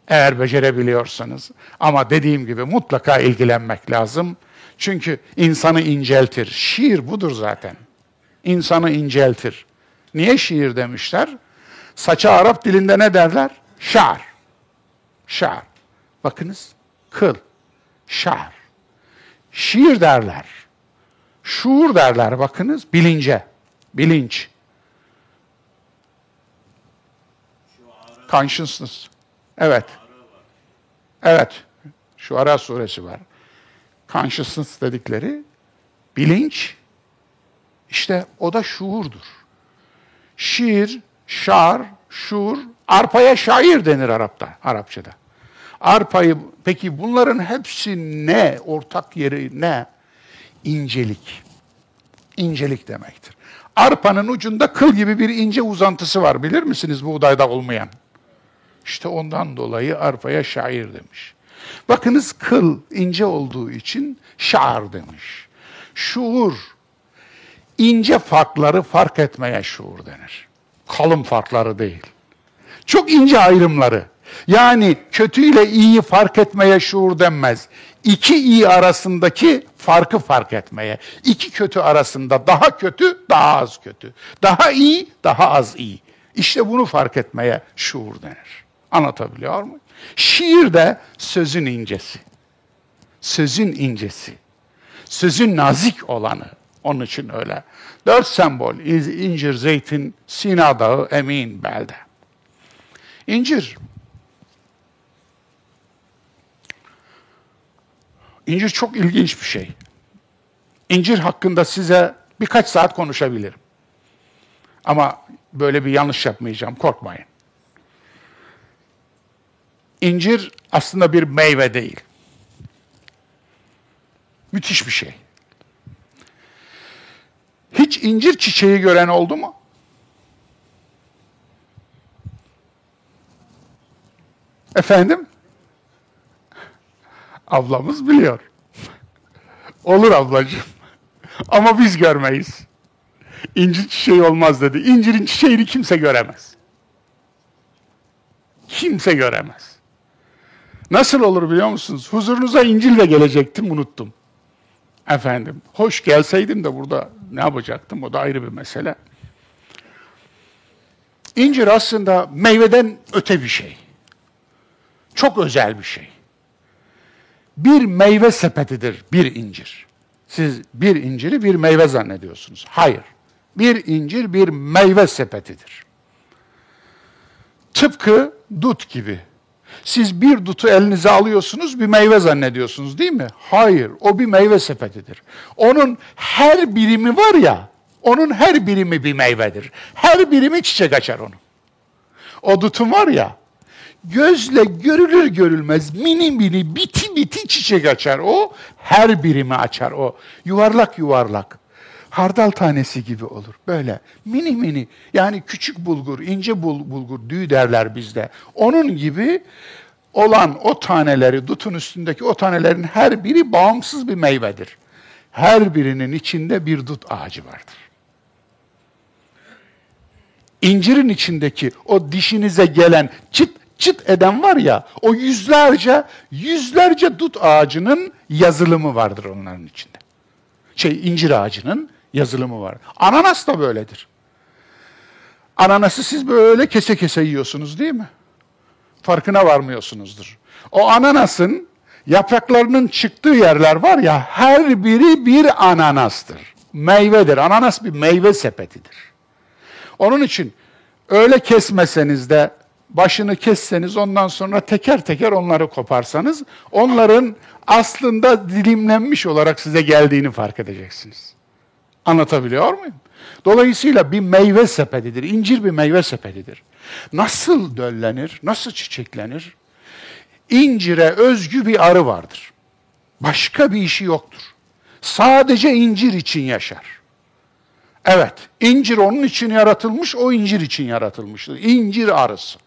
A: eğer becerebiliyorsanız. Ama dediğim gibi mutlaka ilgilenmek lazım. Çünkü insanı inceltir. Şiir budur zaten. İnsanı inceltir. Niye şiir demişler? Saça Arap dilinde ne derler? Şar. Şar. Bakınız, kıl. Şar. Şiir derler. Şuur derler bakınız, bilince. Bilinç. Consciousness. Evet. Evet. Şu Ara suresi var. Consciousness dedikleri bilinç işte o da şuurdur. Şiir, şar, şuur, arpaya şair denir Arap'ta, Arapçada. Arpayı, peki bunların hepsi ne? Ortak yeri ne? İncelik. İncelik demektir. Arpanın ucunda kıl gibi bir ince uzantısı var. Bilir misiniz buğdayda olmayan? İşte ondan dolayı arpaya şair demiş. Bakınız kıl ince olduğu için şair demiş. Şuur, ince farkları fark etmeye şuur denir. Kalın farkları değil. Çok ince ayrımları. Yani kötü ile iyiyi fark etmeye şuur denmez. İki iyi arasındaki farkı fark etmeye. İki kötü arasında daha kötü, daha az kötü. Daha iyi, daha az iyi. İşte bunu fark etmeye şuur denir. Anlatabiliyor muyum? Şiir de sözün incesi. Sözün incesi. Sözün nazik olanı. Onun için öyle. Dört sembol. İncir, zeytin, Sina Dağı, Emin, Belde. İncir. İncir çok ilginç bir şey. İncir hakkında size birkaç saat konuşabilirim. Ama böyle bir yanlış yapmayacağım, korkmayın. İncir aslında bir meyve değil. Müthiş bir şey. Hiç incir çiçeği gören oldu mu? Efendim? Ablamız biliyor. Olur ablacığım. Ama biz görmeyiz. İncir çiçeği olmaz dedi. İncirin çiçeğini kimse göremez. Kimse göremez. Nasıl olur biliyor musunuz? Huzurunuza İncil'le gelecektim, unuttum. Efendim, hoş gelseydim de burada ne yapacaktım? O da ayrı bir mesele. İncir aslında meyveden öte bir şey. Çok özel bir şey. Bir meyve sepetidir bir incir. Siz bir inciri bir meyve zannediyorsunuz. Hayır. Bir incir bir meyve sepetidir. Tıpkı dut gibi Siz bir dutu elinize alıyorsunuz, bir meyve zannediyorsunuz değil mi? Hayır, o bir meyve sepetidir. Onun her birimi var ya, onun her birimi bir meyvedir. Her birimi çiçek açar onun. O dutun var ya, gözle görülür görülmez mini mini biti biti çiçek açar o. Her birimi açar o. Yuvarlak yuvarlak. Hardal tanesi gibi olur. Böyle mini mini yani küçük bulgur, ince bul, bulgur düğü derler bizde. Onun gibi olan o taneleri, dutun üstündeki o tanelerin her biri bağımsız bir meyvedir. Her birinin içinde bir dut ağacı vardır. İncirin içindeki o dişinize gelen çıt çıt eden var ya, o yüzlerce, yüzlerce dut ağacının yazılımı vardır onların içinde. Şey, incir ağacının yazılımı var. Ananas da böyledir. Ananası siz böyle kese kese yiyorsunuz değil mi? Farkına varmıyorsunuzdur. O ananasın yapraklarının çıktığı yerler var ya, her biri bir ananastır. Meyvedir. Ananas bir meyve sepetidir. Onun için öyle kesmeseniz de başını kesseniz ondan sonra teker teker onları koparsanız onların aslında dilimlenmiş olarak size geldiğini fark edeceksiniz. Anlatabiliyor muyum? Dolayısıyla bir meyve sepetidir. İncir bir meyve sepetidir. Nasıl döllenir, nasıl çiçeklenir? İncire özgü bir arı vardır. Başka bir işi yoktur. Sadece incir için yaşar. Evet, incir onun için yaratılmış, o incir için yaratılmıştır. İncir arısı.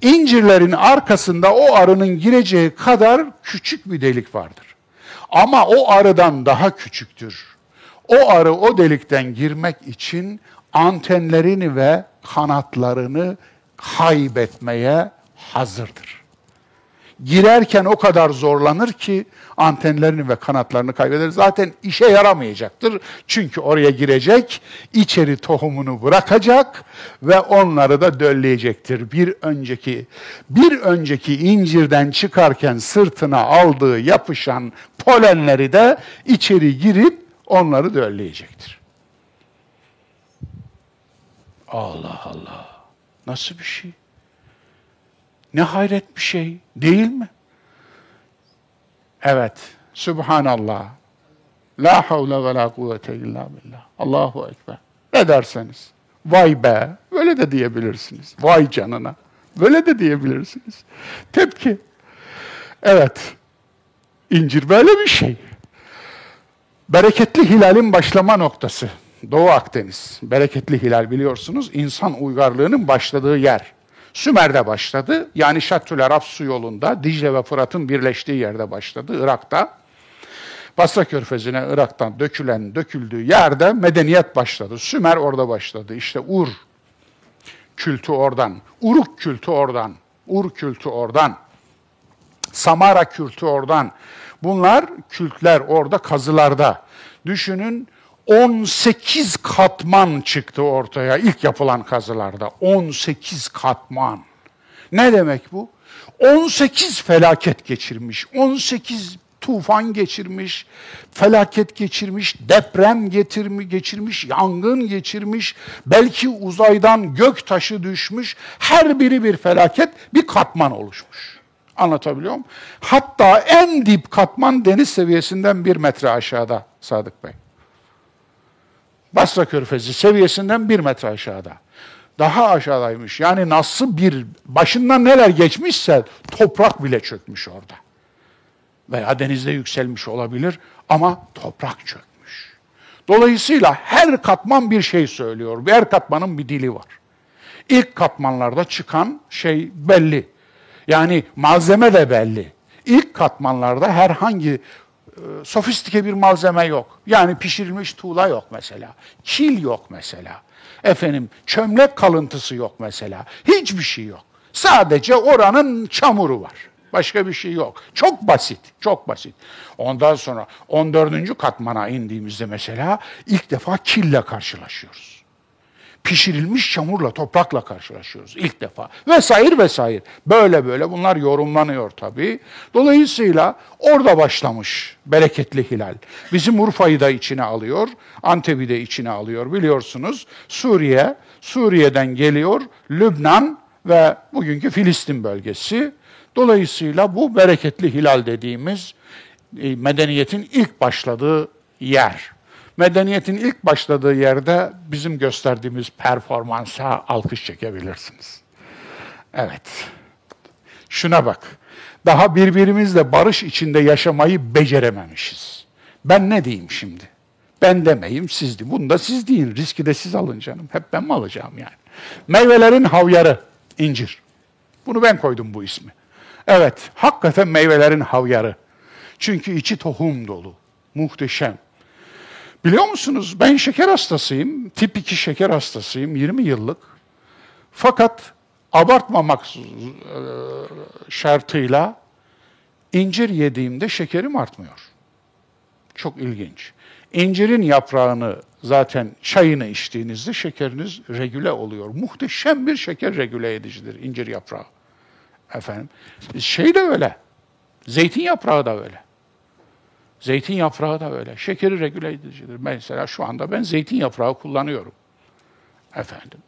A: İncirlerin arkasında o arının gireceği kadar küçük bir delik vardır. Ama o arıdan daha küçüktür. O arı o delikten girmek için antenlerini ve kanatlarını kaybetmeye hazırdır. Girerken o kadar zorlanır ki antenlerini ve kanatlarını kaybeder. Zaten işe yaramayacaktır. Çünkü oraya girecek, içeri tohumunu bırakacak ve onları da dölleyecektir. Bir önceki bir önceki incirden çıkarken sırtına aldığı yapışan polenleri de içeri girip onları dölleyecektir. Allah Allah. Nasıl bir şey? Ne hayret bir şey değil mi? Evet. Subhanallah. La havle ve la kuvvete illa billah. Allahu Ekber. Ne derseniz. Vay be. Böyle de diyebilirsiniz. Vay canına. Böyle de diyebilirsiniz. Tepki. Evet. İncir böyle bir şey. Bereketli hilalin başlama noktası. Doğu Akdeniz. Bereketli hilal biliyorsunuz insan uygarlığının başladığı yer. Sümer'de başladı. Yani Şattül Arap su yolunda Dicle ve Fırat'ın birleştiği yerde başladı Irak'ta. Basra Körfezi'ne Irak'tan dökülen, döküldüğü yerde medeniyet başladı. Sümer orada başladı. İşte Ur kültü oradan, Uruk kültü oradan, Ur kültü oradan, Samara kültü oradan. Bunlar kültler orada kazılarda. Düşünün 18 katman çıktı ortaya ilk yapılan kazılarda. 18 katman. Ne demek bu? 18 felaket geçirmiş, 18 tufan geçirmiş, felaket geçirmiş, deprem getirmi, geçirmiş, yangın geçirmiş, belki uzaydan gök taşı düşmüş, her biri bir felaket, bir katman oluşmuş. Anlatabiliyor muyum? Hatta en dip katman deniz seviyesinden bir metre aşağıda Sadık Bey. Basra Körfezi seviyesinden bir metre aşağıda. Daha aşağıdaymış. Yani nasıl bir, başından neler geçmişse toprak bile çökmüş orada. Veya denizde yükselmiş olabilir ama toprak çökmüş. Dolayısıyla her katman bir şey söylüyor. Her katmanın bir dili var. İlk katmanlarda çıkan şey belli. Yani malzeme de belli. İlk katmanlarda herhangi sofistike bir malzeme yok. Yani pişirilmiş tuğla yok mesela. Kil yok mesela. Efendim çömlek kalıntısı yok mesela. Hiçbir şey yok. Sadece oranın çamuru var. Başka bir şey yok. Çok basit, çok basit. Ondan sonra 14. katmana indiğimizde mesela ilk defa kille karşılaşıyoruz pişirilmiş çamurla, toprakla karşılaşıyoruz ilk defa. Vesaire vesaire. Böyle böyle bunlar yorumlanıyor tabii. Dolayısıyla orada başlamış bereketli hilal. Bizim Urfa'yı da içine alıyor, Antep'i de içine alıyor biliyorsunuz. Suriye, Suriye'den geliyor, Lübnan ve bugünkü Filistin bölgesi. Dolayısıyla bu bereketli hilal dediğimiz e, medeniyetin ilk başladığı yer. Medeniyetin ilk başladığı yerde bizim gösterdiğimiz performansa alkış çekebilirsiniz. Evet. Şuna bak. Daha birbirimizle barış içinde yaşamayı becerememişiz. Ben ne diyeyim şimdi? Ben demeyeyim, siz deyin. Bunu da siz deyin. Riski de siz alın canım. Hep ben mi alacağım yani? Meyvelerin havyarı, incir. Bunu ben koydum bu ismi. Evet, hakikaten meyvelerin havyarı. Çünkü içi tohum dolu. Muhteşem. Biliyor musunuz ben şeker hastasıyım. Tip 2 şeker hastasıyım 20 yıllık. Fakat abartmamak e, şartıyla incir yediğimde şekerim artmıyor. Çok ilginç. İncirin yaprağını zaten çayını içtiğinizde şekeriniz regüle oluyor. Muhteşem bir şeker regüle edicidir incir yaprağı. Efendim. Şey de öyle. Zeytin yaprağı da öyle. Zeytin yaprağı da öyle. Şekeri regüle edicidir. Mesela şu anda ben zeytin yaprağı kullanıyorum. Efendim.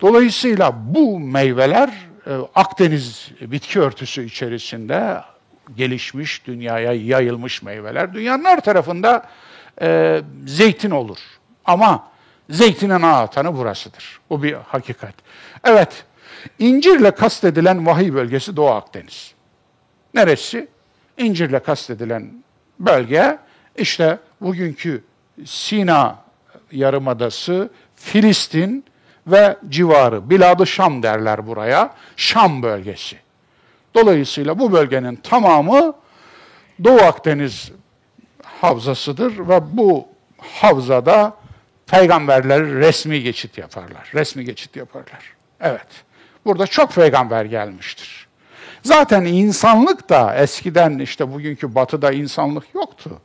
A: Dolayısıyla bu meyveler e, Akdeniz bitki örtüsü içerisinde gelişmiş, dünyaya yayılmış meyveler. Dünyanın her tarafında e, zeytin olur. Ama zeytinin ana atanı burasıdır. Bu bir hakikat. Evet, incirle kastedilen vahiy bölgesi Doğu Akdeniz. Neresi? İncirle kastedilen bölge işte bugünkü Sina Yarımadası, Filistin ve civarı. Bilad-ı Şam derler buraya. Şam bölgesi. Dolayısıyla bu bölgenin tamamı Doğu Akdeniz havzasıdır ve bu havzada peygamberler resmi geçit yaparlar. Resmi geçit yaparlar. Evet. Burada çok peygamber gelmiştir. Zaten insanlık da eskiden işte bugünkü batıda insanlık yoktu.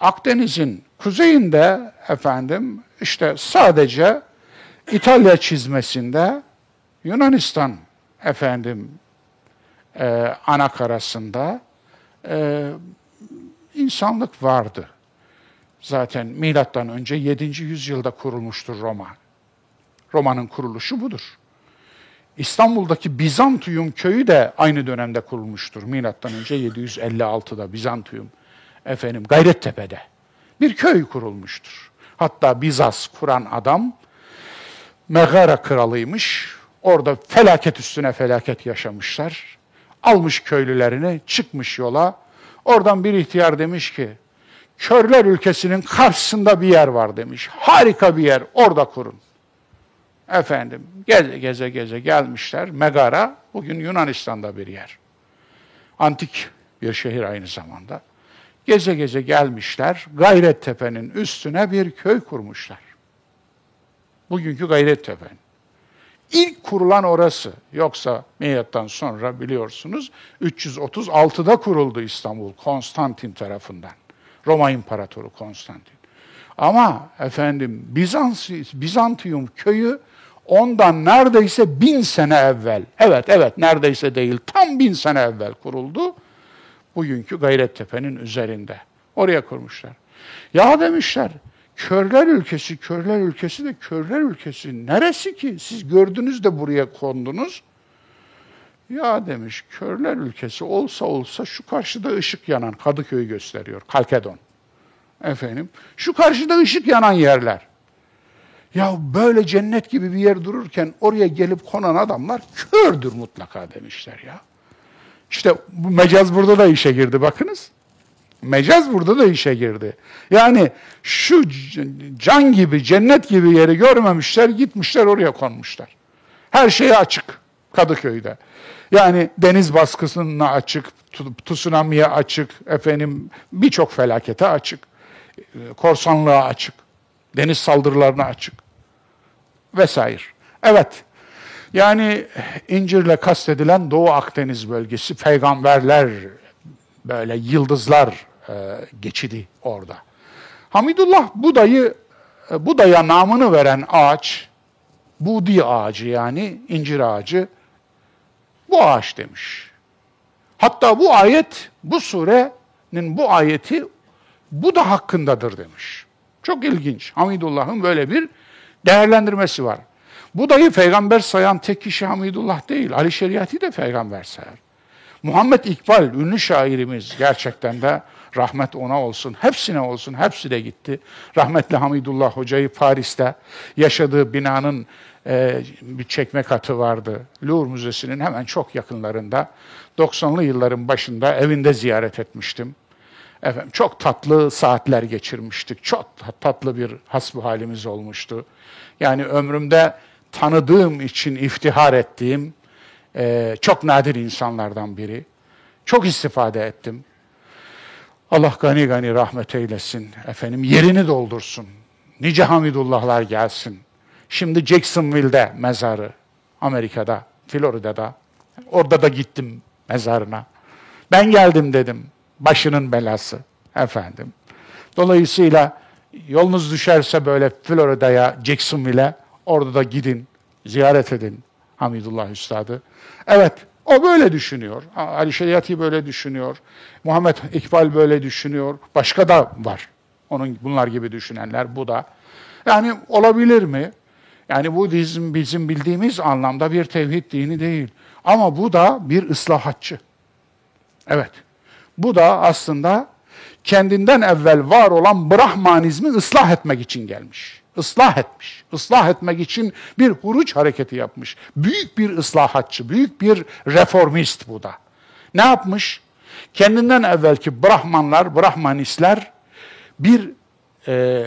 A: Akdeniz'in kuzeyinde efendim işte sadece İtalya çizmesinde Yunanistan efendim e, ana karasında e, insanlık vardı. Zaten milattan önce 7. yüzyılda kurulmuştur Roma. Roma'nın kuruluşu budur. İstanbul'daki Bizantium köyü de aynı dönemde kurulmuştur. Milattan önce 756'da Bizantium efendim Gayrettepe'de bir köy kurulmuştur. Hatta Bizas kuran adam Megara kralıymış. Orada felaket üstüne felaket yaşamışlar. Almış köylülerini, çıkmış yola. Oradan bir ihtiyar demiş ki, Körler ülkesinin karşısında bir yer var demiş. Harika bir yer, orada kurun. Efendim, geze geze geze gelmişler. Megara, bugün Yunanistan'da bir yer. Antik bir şehir aynı zamanda. Geze geze gelmişler, Gayrettepe'nin üstüne bir köy kurmuşlar. Bugünkü Gayrettepe'nin. İlk kurulan orası. Yoksa milattan sonra biliyorsunuz 336'da kuruldu İstanbul Konstantin tarafından. Roma İmparatoru Konstantin. Ama efendim Bizans, Bizantium köyü ondan neredeyse bin sene evvel, evet evet neredeyse değil tam bin sene evvel kuruldu. Bugünkü Gayrettepe'nin üzerinde. Oraya kurmuşlar. Ya demişler, körler ülkesi, körler ülkesi de körler ülkesi neresi ki? Siz gördünüz de buraya kondunuz. Ya demiş, körler ülkesi olsa olsa şu karşıda ışık yanan Kadıköy'ü gösteriyor, Kalkedon. Efendim, şu karşıda ışık yanan yerler. Ya böyle cennet gibi bir yer dururken oraya gelip konan adamlar kördür mutlaka demişler ya. İşte bu mecaz burada da işe girdi bakınız. Mecaz burada da işe girdi. Yani şu can gibi, cennet gibi yeri görmemişler, gitmişler oraya konmuşlar. Her şeye açık Kadıköy'de. Yani deniz baskısına açık, tsunami'ye açık, efendim birçok felakete açık. Korsanlığa açık, deniz saldırılarına açık vesaire. Evet, yani incirle kastedilen Doğu Akdeniz bölgesi, peygamberler, böyle yıldızlar e, geçidi orada. Hamidullah Buda'yı, e, Buda'ya namını veren ağaç, Budi ağacı yani incir ağacı, bu ağaç demiş. Hatta bu ayet, bu surenin bu ayeti bu da hakkındadır demiş. Çok ilginç. Hamidullah'ın böyle bir değerlendirmesi var. Bu dayı peygamber sayan tek kişi Hamidullah değil. Ali Şeriat'i de peygamber sayar. Muhammed İkbal, ünlü şairimiz gerçekten de rahmet ona olsun. Hepsine olsun, hepsi de gitti. Rahmetli Hamidullah Hoca'yı Paris'te yaşadığı binanın e, bir çekme katı vardı. Louvre Müzesi'nin hemen çok yakınlarında. 90'lı yılların başında evinde ziyaret etmiştim. Efendim, çok tatlı saatler geçirmiştik. Çok tatlı bir hasbu halimiz olmuştu. Yani ömrümde tanıdığım için iftihar ettiğim e, çok nadir insanlardan biri. Çok istifade ettim. Allah gani gani rahmet eylesin. Efendim yerini doldursun. Nice Hamidullahlar gelsin. Şimdi Jacksonville'de mezarı. Amerika'da, Florida'da. Orada da gittim mezarına. Ben geldim dedim. Başının belası efendim. Dolayısıyla yolunuz düşerse böyle Florida'ya, Jacksonville'e orada da gidin, ziyaret edin Hamidullah Üstad'ı. Evet, o böyle düşünüyor. Ali Şeriat'i böyle düşünüyor. Muhammed İkbal böyle düşünüyor. Başka da var. Onun bunlar gibi düşünenler, bu da. Yani olabilir mi? Yani bu bizim, bizim bildiğimiz anlamda bir tevhid dini değil. Ama bu da bir ıslahatçı. Evet. Bu da aslında kendinden evvel var olan Brahmanizmi ıslah etmek için gelmiş. Islah etmiş. Islah etmek için bir huruç hareketi yapmış. Büyük bir ıslahatçı, büyük bir reformist bu da. Ne yapmış? Kendinden evvelki Brahmanlar, Brahmanistler bir e,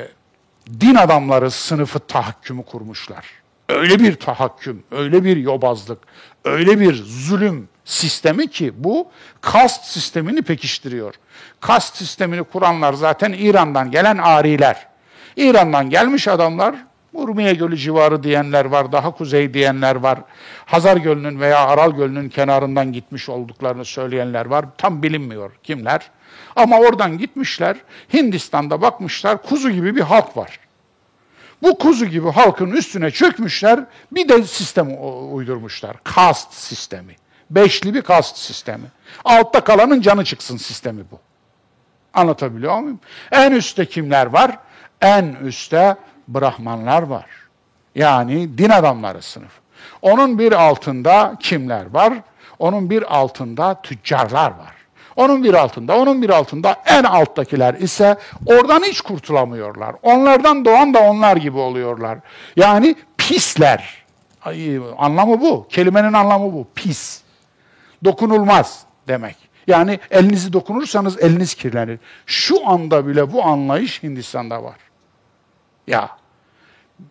A: din adamları sınıfı tahakkümü kurmuşlar. Öyle bir tahakküm, öyle bir yobazlık, öyle bir zulüm sistemi ki bu kast sistemini pekiştiriyor. Kast sistemini kuranlar zaten İran'dan gelen ariler. İran'dan gelmiş adamlar, Urmiye Gölü civarı diyenler var, daha kuzey diyenler var. Hazar Gölü'nün veya Aral Gölü'nün kenarından gitmiş olduklarını söyleyenler var. Tam bilinmiyor kimler. Ama oradan gitmişler, Hindistan'da bakmışlar, kuzu gibi bir halk var. Bu kuzu gibi halkın üstüne çökmüşler, bir de sistem uydurmuşlar. Kast sistemi. Beşli bir kast sistemi. Altta kalanın canı çıksın sistemi bu. Anlatabiliyor muyum? En üstte kimler var? En üstte Brahmanlar var. Yani din adamları sınıf. Onun bir altında kimler var? Onun bir altında tüccarlar var. Onun bir altında, onun bir altında en alttakiler ise oradan hiç kurtulamıyorlar. Onlardan doğan da onlar gibi oluyorlar. Yani pisler. Ay, anlamı bu. Kelimenin anlamı bu. Pis. Dokunulmaz demek. Yani elinizi dokunursanız eliniz kirlenir. Şu anda bile bu anlayış Hindistan'da var. Ya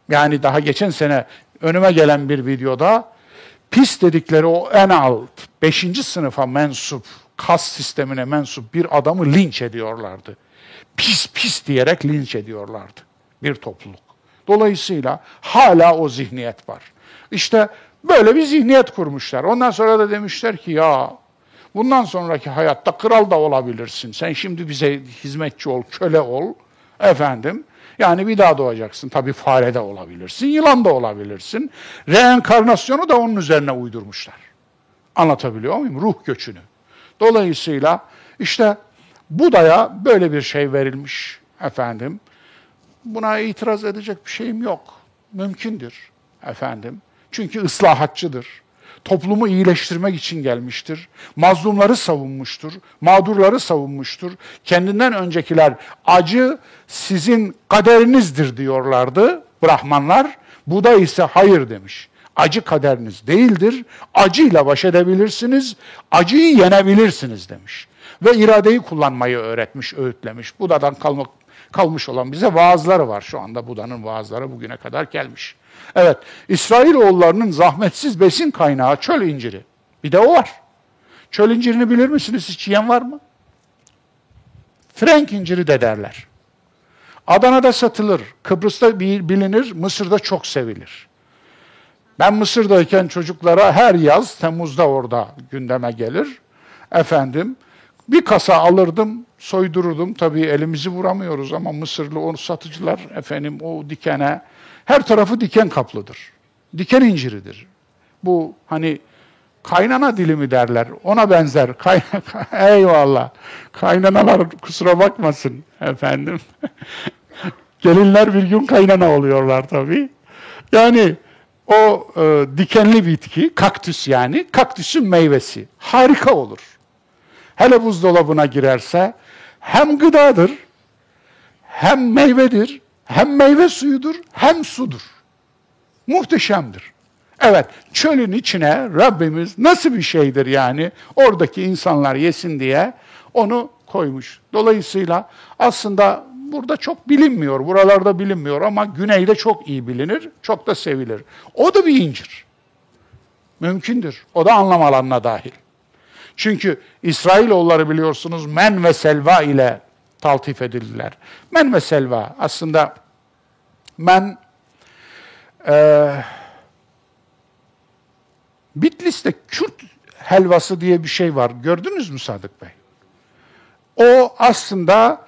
A: yani daha geçen sene önüme gelen bir videoda pis dedikleri o en alt, beşinci sınıfa mensup kas sistemine mensup bir adamı linç ediyorlardı. Pis pis diyerek linç ediyorlardı bir topluluk. Dolayısıyla hala o zihniyet var. İşte böyle bir zihniyet kurmuşlar. Ondan sonra da demişler ki ya bundan sonraki hayatta kral da olabilirsin. Sen şimdi bize hizmetçi ol, köle ol. Efendim yani bir daha doğacaksın. Tabii fare de olabilirsin, yılan da olabilirsin. Reenkarnasyonu da onun üzerine uydurmuşlar. Anlatabiliyor muyum? Ruh göçünü. Dolayısıyla işte Buda'ya böyle bir şey verilmiş efendim. Buna itiraz edecek bir şeyim yok. Mümkündür efendim. Çünkü ıslahatçıdır. Toplumu iyileştirmek için gelmiştir. Mazlumları savunmuştur. Mağdurları savunmuştur. Kendinden öncekiler acı sizin kaderinizdir diyorlardı Brahmanlar. Buda ise hayır demiş acı kaderiniz değildir. Acıyla baş edebilirsiniz, acıyı yenebilirsiniz demiş. Ve iradeyi kullanmayı öğretmiş, öğütlemiş. Buda'dan kalmak, kalmış olan bize vaazları var şu anda. Buda'nın vaazları bugüne kadar gelmiş. Evet, İsrailoğullarının zahmetsiz besin kaynağı çöl inciri. Bir de o var. Çöl incirini bilir misiniz? Hiç yiyen var mı? Frank inciri de derler. Adana'da satılır, Kıbrıs'ta bilinir, Mısır'da çok sevilir. Ben Mısır'dayken çocuklara her yaz Temmuz'da orada gündeme gelir. Efendim bir kasa alırdım, soydururdum. Tabii elimizi vuramıyoruz ama Mısırlı onu satıcılar efendim o dikene her tarafı diken kaplıdır. Diken inciridir. Bu hani kaynana dilimi derler. Ona benzer. Kay Eyvallah. Kaynanalar kusura bakmasın efendim. Gelinler bir gün kaynana oluyorlar tabii. Yani o e, dikenli bitki, kaktüs yani, kaktüsün meyvesi. Harika olur. hele buzdolabına girerse hem gıdadır, hem meyvedir, hem meyve suyudur, hem sudur. Muhteşemdir. Evet, çölün içine Rabbimiz nasıl bir şeydir yani oradaki insanlar yesin diye onu koymuş. Dolayısıyla aslında burada çok bilinmiyor, buralarda bilinmiyor ama güneyde çok iyi bilinir, çok da sevilir. O da bir incir. Mümkündür. O da anlam alanına dahil. Çünkü İsrailoğulları biliyorsunuz men ve selva ile taltif edildiler. Men ve selva aslında men e, Bitlis'te Kürt helvası diye bir şey var. Gördünüz mü Sadık Bey? O aslında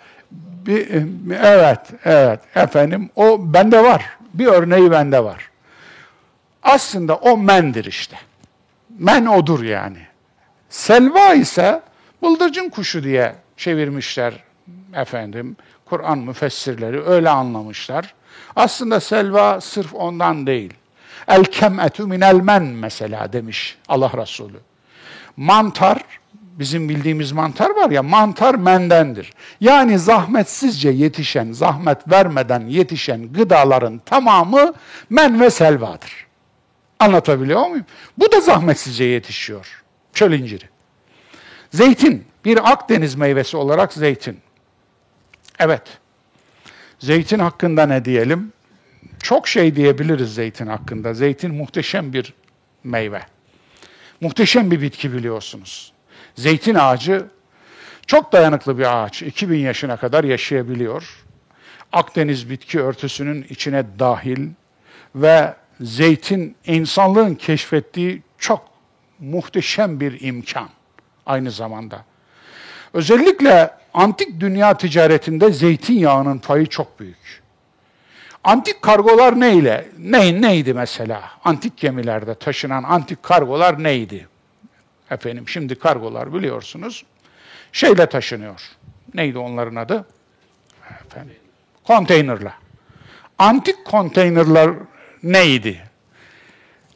A: bir, evet, evet efendim o bende var. Bir örneği bende var. Aslında o mendir işte. Men odur yani. Selva ise bıldırcın kuşu diye çevirmişler efendim. Kur'an müfessirleri öyle anlamışlar. Aslında selva sırf ondan değil. El kem'etü minel men mesela demiş Allah Resulü. Mantar, bizim bildiğimiz mantar var ya, mantar mendendir. Yani zahmetsizce yetişen, zahmet vermeden yetişen gıdaların tamamı men ve selvadır. Anlatabiliyor muyum? Bu da zahmetsizce yetişiyor. Çöl inciri. Zeytin, bir Akdeniz meyvesi olarak zeytin. Evet. Zeytin hakkında ne diyelim? Çok şey diyebiliriz zeytin hakkında. Zeytin muhteşem bir meyve. Muhteşem bir bitki biliyorsunuz. Zeytin ağacı çok dayanıklı bir ağaç. 2000 yaşına kadar yaşayabiliyor. Akdeniz bitki örtüsünün içine dahil ve zeytin insanlığın keşfettiği çok muhteşem bir imkan aynı zamanda. Özellikle antik dünya ticaretinde zeytinyağının payı çok büyük. Antik kargolar neyle? Ne, neydi mesela? Antik gemilerde taşınan antik kargolar neydi? Efendim şimdi kargolar biliyorsunuz şeyle taşınıyor. Neydi onların adı? Efendim, konteynerla. Antik konteynerlar neydi?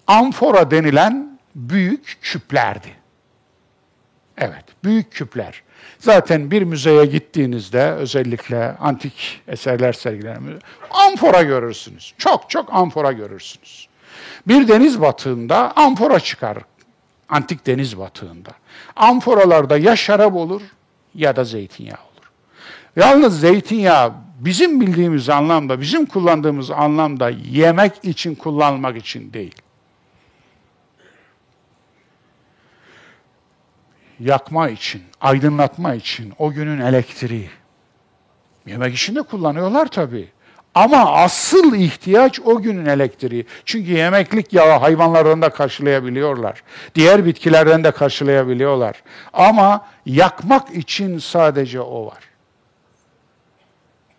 A: Amfora denilen büyük küplerdi. Evet, büyük küpler. Zaten bir müzeye gittiğinizde özellikle antik eserler sergilenir, amfora görürsünüz. Çok çok amfora görürsünüz. Bir deniz batığında amfora çıkar. Antik deniz batığında. Amforalarda ya şarap olur ya da zeytinyağı olur. Yalnız zeytinyağı bizim bildiğimiz anlamda, bizim kullandığımız anlamda yemek için kullanmak için değil. Yakma için, aydınlatma için o günün elektriği. Yemek için de kullanıyorlar tabii. Ama asıl ihtiyaç o günün elektriği. Çünkü yemeklik yağı hayvanlardan da karşılayabiliyorlar. Diğer bitkilerden de karşılayabiliyorlar. Ama yakmak için sadece o var.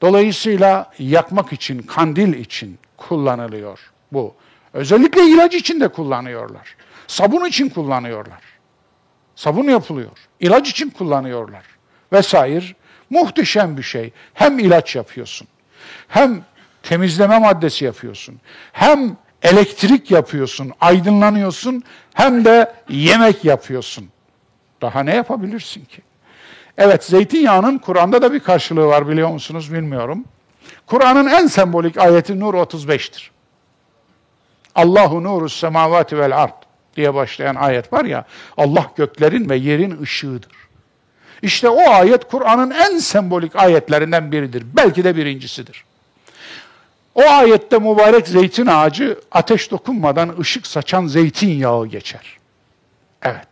A: Dolayısıyla yakmak için, kandil için kullanılıyor bu. Özellikle ilaç için de kullanıyorlar. Sabun için kullanıyorlar. Sabun yapılıyor. İlaç için kullanıyorlar. Vesaire. Muhteşem bir şey. Hem ilaç yapıyorsun. Hem temizleme maddesi yapıyorsun. Hem elektrik yapıyorsun, aydınlanıyorsun. Hem de yemek yapıyorsun. Daha ne yapabilirsin ki? Evet, zeytinyağının Kur'an'da da bir karşılığı var biliyor musunuz bilmiyorum. Kur'an'ın en sembolik ayeti Nur 35'tir. Allahu nuru semavati vel ard diye başlayan ayet var ya, Allah göklerin ve yerin ışığıdır. İşte o ayet Kur'an'ın en sembolik ayetlerinden biridir. Belki de birincisidir. O ayette mübarek zeytin ağacı ateş dokunmadan ışık saçan zeytin yağı geçer. Evet.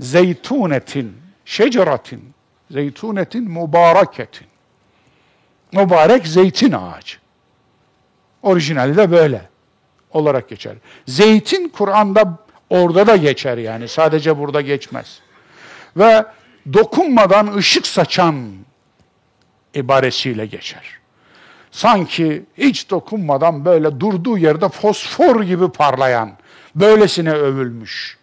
A: Zeytunetin, şeceratin, zeytunetin mübareketin. Mübarek zeytin ağacı. Orijinali de böyle olarak geçer. Zeytin Kur'an'da orada da geçer yani sadece burada geçmez. Ve dokunmadan ışık saçan ibaresiyle geçer. Sanki hiç dokunmadan böyle durduğu yerde fosfor gibi parlayan, böylesine övülmüş.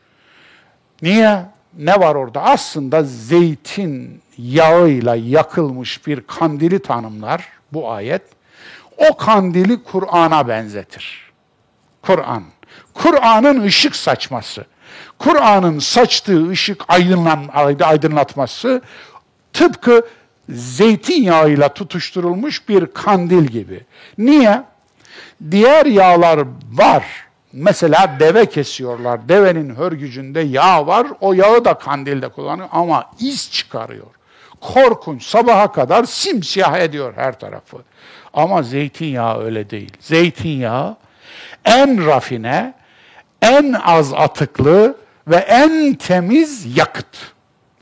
A: Niye? Ne var orada? Aslında zeytin yağıyla yakılmış bir kandili tanımlar bu ayet. O kandili Kur'an'a benzetir. Kur'an. Kur'an'ın ışık saçması. Kur'an'ın saçtığı ışık aydınlan, aydınlatması tıpkı zeytinyağıyla tutuşturulmuş bir kandil gibi. Niye? Diğer yağlar var. Mesela deve kesiyorlar. Devenin hörgücünde yağ var. O yağı da kandilde kullanıyor ama iz çıkarıyor. Korkunç. Sabaha kadar simsiyah ediyor her tarafı. Ama zeytinyağı öyle değil. Zeytinyağı en rafine, en az atıklı ve en temiz yakıt.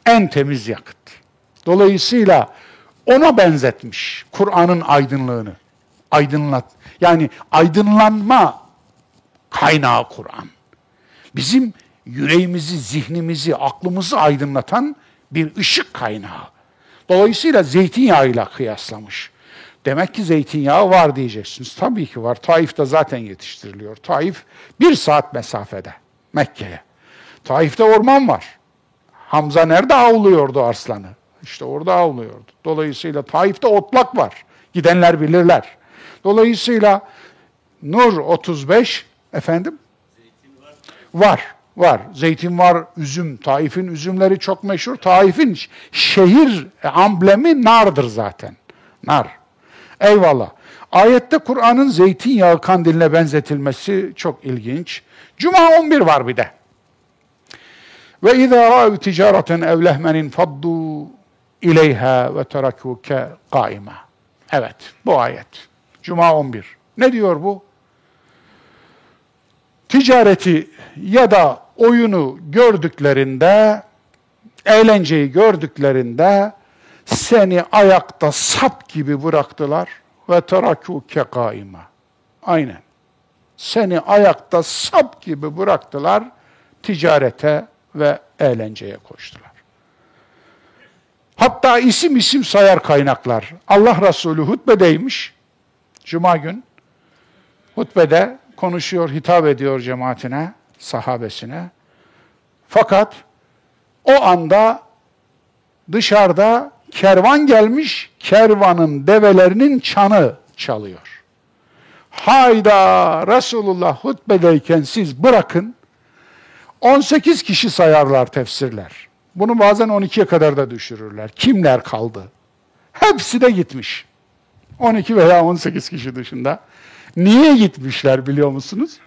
A: En temiz yakıt. Dolayısıyla ona benzetmiş Kur'an'ın aydınlığını. Aydınlat. Yani aydınlanma kaynağı Kur'an. Bizim yüreğimizi, zihnimizi, aklımızı aydınlatan bir ışık kaynağı. Dolayısıyla zeytinyağıyla kıyaslamış. Demek ki zeytinyağı var diyeceksiniz. Tabii ki var. Taif'te zaten yetiştiriliyor. Taif bir saat mesafede Mekke'ye. Taif'te orman var. Hamza nerede avlıyordu arslanı? İşte orada avlıyordu. Dolayısıyla Taif'te otlak var. Gidenler bilirler. Dolayısıyla Nur 35 efendim var. Var. Var. Zeytin var, üzüm. Taif'in üzümleri çok meşhur. Taif'in şehir amblemi nardır zaten. Nar. Eyvallah. Ayette Kur'an'ın zeytinyağı kandiline benzetilmesi çok ilginç. Cuma 11 var bir de. Ve izâ râ'u ticareten ev lehmenin faddu ileyha ve terakûke kaima. Evet, bu ayet. Cuma 11. Ne diyor bu? Ticareti ya da oyunu gördüklerinde, eğlenceyi gördüklerinde seni ayakta sap gibi bıraktılar ve terakûke kaima. Aynen. Seni ayakta sap gibi bıraktılar, ticarete ve eğlenceye koştular. Hatta isim isim sayar kaynaklar. Allah Resulü hutbedeymiş, Cuma gün. Hutbede konuşuyor, hitap ediyor cemaatine, sahabesine. Fakat o anda dışarıda kervan gelmiş, kervanın develerinin çanı çalıyor. Hayda Resulullah hutbedeyken siz bırakın, 18 kişi sayarlar tefsirler. Bunu bazen 12'ye kadar da düşürürler. Kimler kaldı? Hepsi de gitmiş. 12 veya 18 kişi dışında. Niye gitmişler biliyor musunuz?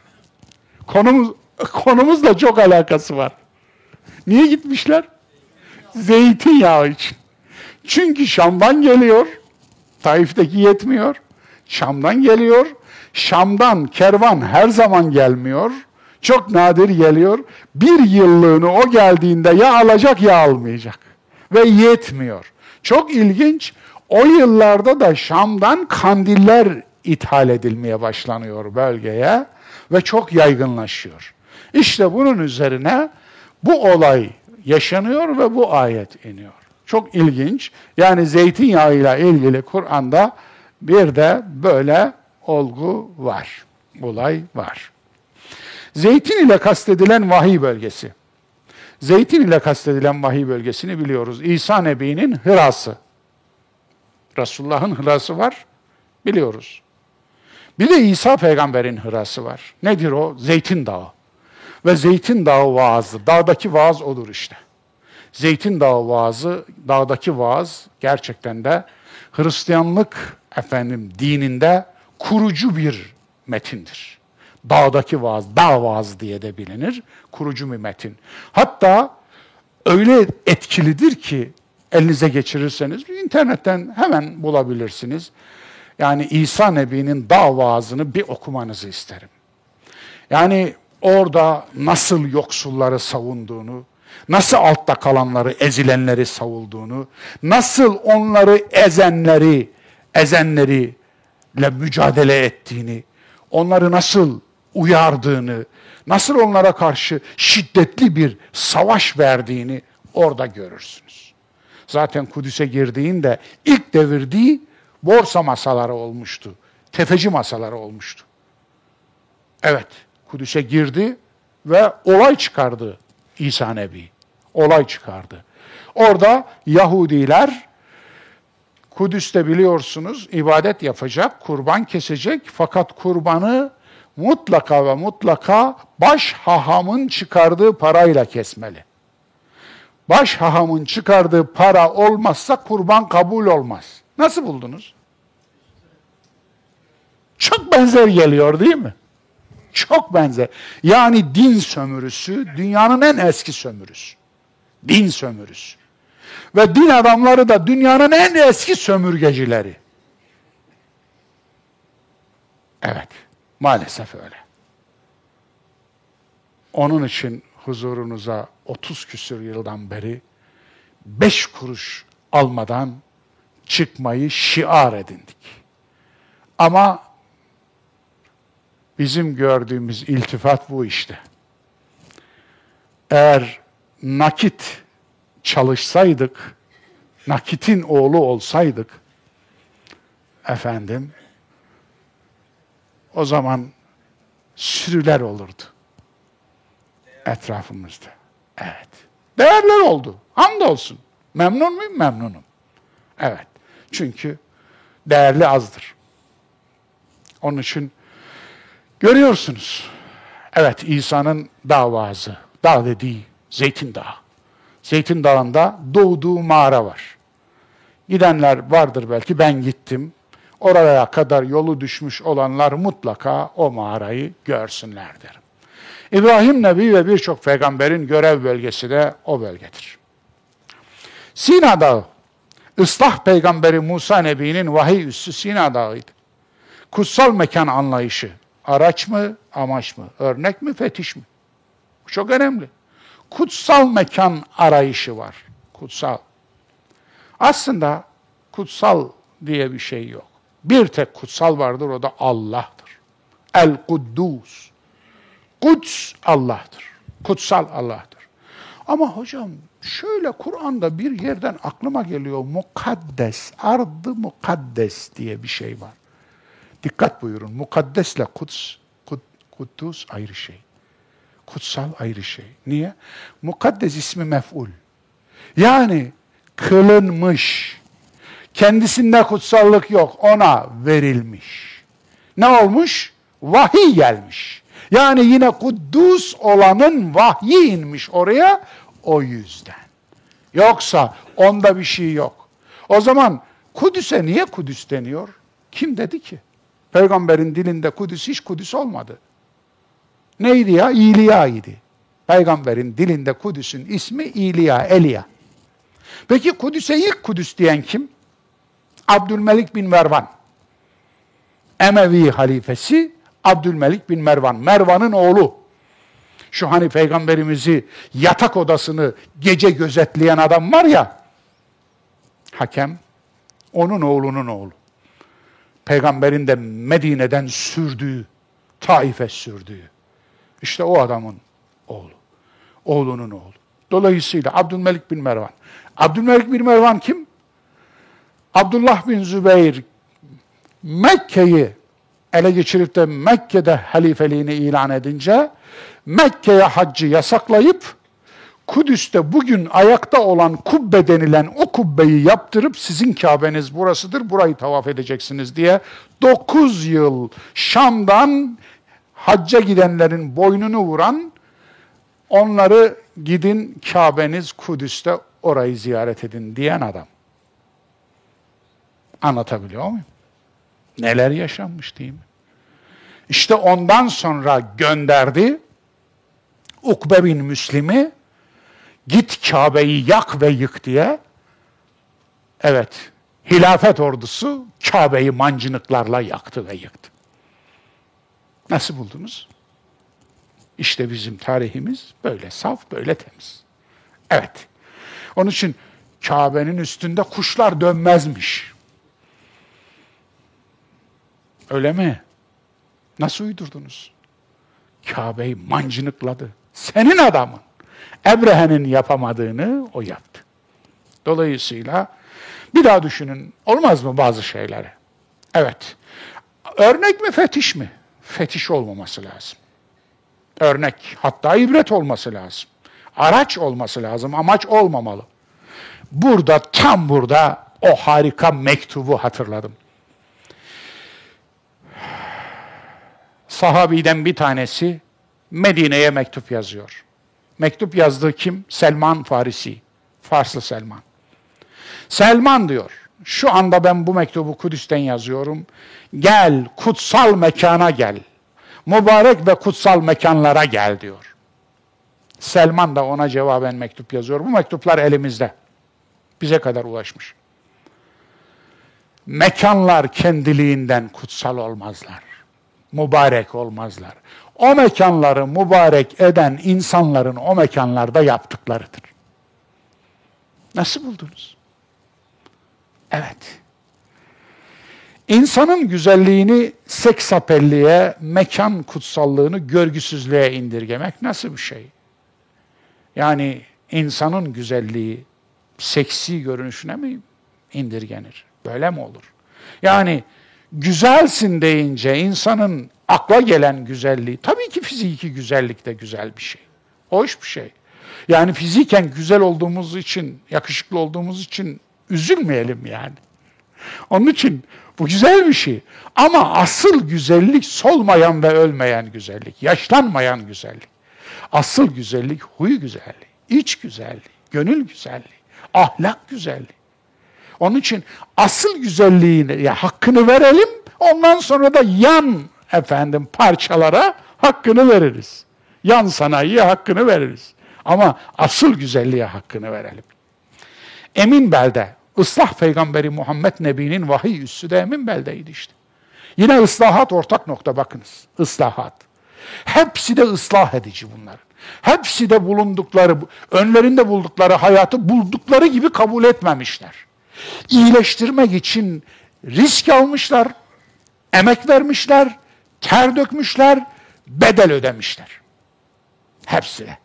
A: Konumuz, konumuzla çok alakası var. Niye gitmişler? Zeytinyağı için. Çünkü Şam'dan geliyor. Taif'teki yetmiyor. Şam'dan geliyor. Şam'dan kervan her zaman gelmiyor. Çok nadir geliyor. Bir yıllığını o geldiğinde ya alacak ya almayacak. Ve yetmiyor. Çok ilginç. O yıllarda da Şam'dan kandiller ithal edilmeye başlanıyor bölgeye ve çok yaygınlaşıyor. İşte bunun üzerine bu olay yaşanıyor ve bu ayet iniyor. Çok ilginç. Yani zeytinyağıyla ilgili Kur'an'da bir de böyle olgu var. Olay var. Zeytin ile kastedilen vahiy bölgesi. Zeytin ile kastedilen vahiy bölgesini biliyoruz. İsa Nebi'nin hırası. Resulullah'ın hırası var, biliyoruz. Bir de İsa peygamberin hırası var. Nedir o? Zeytin Dağı. Ve Zeytin Dağı vaazı, dağdaki vaaz odur işte. Zeytin Dağı vaazı, dağdaki vaaz gerçekten de Hristiyanlık efendim dininde kurucu bir metindir. Dağdaki vaaz, dağ vaazı diye de bilinir. Kurucu bir metin. Hatta öyle etkilidir ki elinize geçirirseniz internetten hemen bulabilirsiniz. Yani İsa Nebi'nin dağ vaazını bir okumanızı isterim. Yani orada nasıl yoksulları savunduğunu, nasıl altta kalanları, ezilenleri savulduğunu, nasıl onları ezenleri, ezenleri ile mücadele ettiğini, onları nasıl uyardığını, nasıl onlara karşı şiddetli bir savaş verdiğini orada görürsünüz. Zaten Kudüs'e girdiğinde ilk devirdiği borsa masaları olmuştu. Tefeci masaları olmuştu. Evet, Kudüs'e girdi ve olay çıkardı İsa Nebi. Olay çıkardı. Orada Yahudiler Kudüs'te biliyorsunuz ibadet yapacak, kurban kesecek fakat kurbanı mutlaka ve mutlaka baş hahamın çıkardığı parayla kesmeli. Baş hahamın çıkardığı para olmazsa kurban kabul olmaz. Nasıl buldunuz? Çok benzer geliyor değil mi? Çok benzer. Yani din sömürüsü dünyanın en eski sömürüsü. Din sömürüsü. Ve din adamları da dünyanın en eski sömürgecileri. Evet, maalesef öyle. Onun için huzurunuza 30 küsür yıldan beri beş kuruş almadan çıkmayı şiar edindik. Ama bizim gördüğümüz iltifat bu işte. Eğer nakit çalışsaydık, nakitin oğlu olsaydık, efendim, o zaman sürüler olurdu etrafımızda. Evet. Değerler oldu. Hamdolsun. Memnun muyum? Memnunum. Evet. Çünkü değerli azdır. Onun için görüyorsunuz. Evet İsa'nın davazı, dağ dediği Zeytin Dağı. Zeytin Dağı'nda doğduğu mağara var. Gidenler vardır belki ben gittim. Oraya kadar yolu düşmüş olanlar mutlaka o mağarayı görsünler derim. İbrahim Nebi ve birçok peygamberin görev bölgesi de o bölgedir. Sina Dağı, ıslah peygamberi Musa Nebi'nin vahiy üssü Sina Dağı'ydı. Kutsal mekan anlayışı, araç mı, amaç mı, örnek mi, fetiş mi? Bu çok önemli. Kutsal mekan arayışı var. Kutsal. Aslında kutsal diye bir şey yok. Bir tek kutsal vardır, o da Allah'tır. El-Kuddus. Kuds Allah'tır. Kutsal Allah'tır. Ama hocam şöyle Kur'an'da bir yerden aklıma geliyor mukaddes, ardı mukaddes diye bir şey var. Dikkat buyurun. Mukaddesle kuds, kud, kuddus ayrı şey. Kutsal ayrı şey. Niye? Mukaddes ismi mef'ul. Yani kılınmış. Kendisinde kutsallık yok. Ona verilmiş. Ne olmuş? Vahiy gelmiş. Yani yine kuddus olanın vahyi inmiş oraya o yüzden. Yoksa onda bir şey yok. O zaman Kudüs'e niye Kudüs deniyor? Kim dedi ki? Peygamberin dilinde Kudüs hiç Kudüs olmadı. Neydi ya? İliya idi. Peygamberin dilinde Kudüs'ün ismi İliya, Eliya. Peki Kudüs'e ilk Kudüs diyen kim? Abdülmelik bin Mervan. Emevi halifesi Abdülmelik bin Mervan. Mervan'ın oğlu. Şu hani peygamberimizi yatak odasını gece gözetleyen adam var ya. Hakem. Onun oğlunun oğlu. Peygamberin de Medine'den sürdüğü, Taif'e sürdüğü. İşte o adamın oğlu. Oğlunun oğlu. Dolayısıyla Abdülmelik bin Mervan. Abdülmelik bin Mervan kim? Abdullah bin Zübeyir Mekke'yi ele geçirip de Mekke'de halifeliğini ilan edince Mekke'ye haccı yasaklayıp Kudüs'te bugün ayakta olan kubbe denilen o kubbeyi yaptırıp sizin Kabe'niz burasıdır, burayı tavaf edeceksiniz diye 9 yıl Şam'dan hacca gidenlerin boynunu vuran onları gidin Kabe'niz Kudüs'te orayı ziyaret edin diyen adam. Anlatabiliyor muyum? Neler yaşanmış değil mi? İşte ondan sonra gönderdi Ukbe bin Müslim'i git Kabe'yi yak ve yık diye. Evet, hilafet ordusu Kabe'yi mancınıklarla yaktı ve yıktı. Nasıl buldunuz? İşte bizim tarihimiz böyle saf, böyle temiz. Evet. Onun için Kabe'nin üstünde kuşlar dönmezmiş. Öyle mi? Nasıl uydurdunuz? Kabe'yi mancınıkladı. Senin adamın. Ebrehe'nin yapamadığını o yaptı. Dolayısıyla bir daha düşünün. Olmaz mı bazı şeyleri? Evet. Örnek mi fetiş mi? Fetiş olmaması lazım. Örnek, hatta ibret olması lazım. Araç olması lazım, amaç olmamalı. Burada, tam burada o harika mektubu hatırladım. sahabiden bir tanesi Medine'ye mektup yazıyor. Mektup yazdığı kim? Selman Farisi. Farslı Selman. Selman diyor, şu anda ben bu mektubu Kudüs'ten yazıyorum. Gel, kutsal mekana gel. Mübarek ve kutsal mekanlara gel diyor. Selman da ona cevaben mektup yazıyor. Bu mektuplar elimizde. Bize kadar ulaşmış. Mekanlar kendiliğinden kutsal olmazlar. Mübarek olmazlar. O mekanları mübarek eden insanların o mekanlarda yaptıklarıdır. Nasıl buldunuz? Evet. İnsanın güzelliğini seksapelliğe, mekan kutsallığını görgüsüzlüğe indirgemek nasıl bir şey? Yani insanın güzelliği seksi görünüşüne mi indirgenir? Böyle mi olur? Yani güzelsin deyince insanın akla gelen güzelliği, tabii ki fiziki güzellik de güzel bir şey. Hoş bir şey. Yani fiziken güzel olduğumuz için, yakışıklı olduğumuz için üzülmeyelim yani. Onun için bu güzel bir şey. Ama asıl güzellik solmayan ve ölmeyen güzellik, yaşlanmayan güzellik. Asıl güzellik huy güzelliği, iç güzelliği, gönül güzelliği, ahlak güzelliği. Onun için asıl güzelliğini, ya hakkını verelim, ondan sonra da yan efendim parçalara hakkını veririz. Yan sanayiye hakkını veririz. Ama asıl güzelliğe hakkını verelim. Emin belde, ıslah peygamberi Muhammed Nebi'nin vahiy üssü de emin beldeydi işte. Yine ıslahat ortak nokta bakınız. Islahat. Hepsi de ıslah edici bunların. Hepsi de bulundukları, önlerinde buldukları hayatı buldukları gibi kabul etmemişler. İyileştirmek için risk almışlar, emek vermişler, ter dökmüşler, bedel ödemişler. Hepsi de.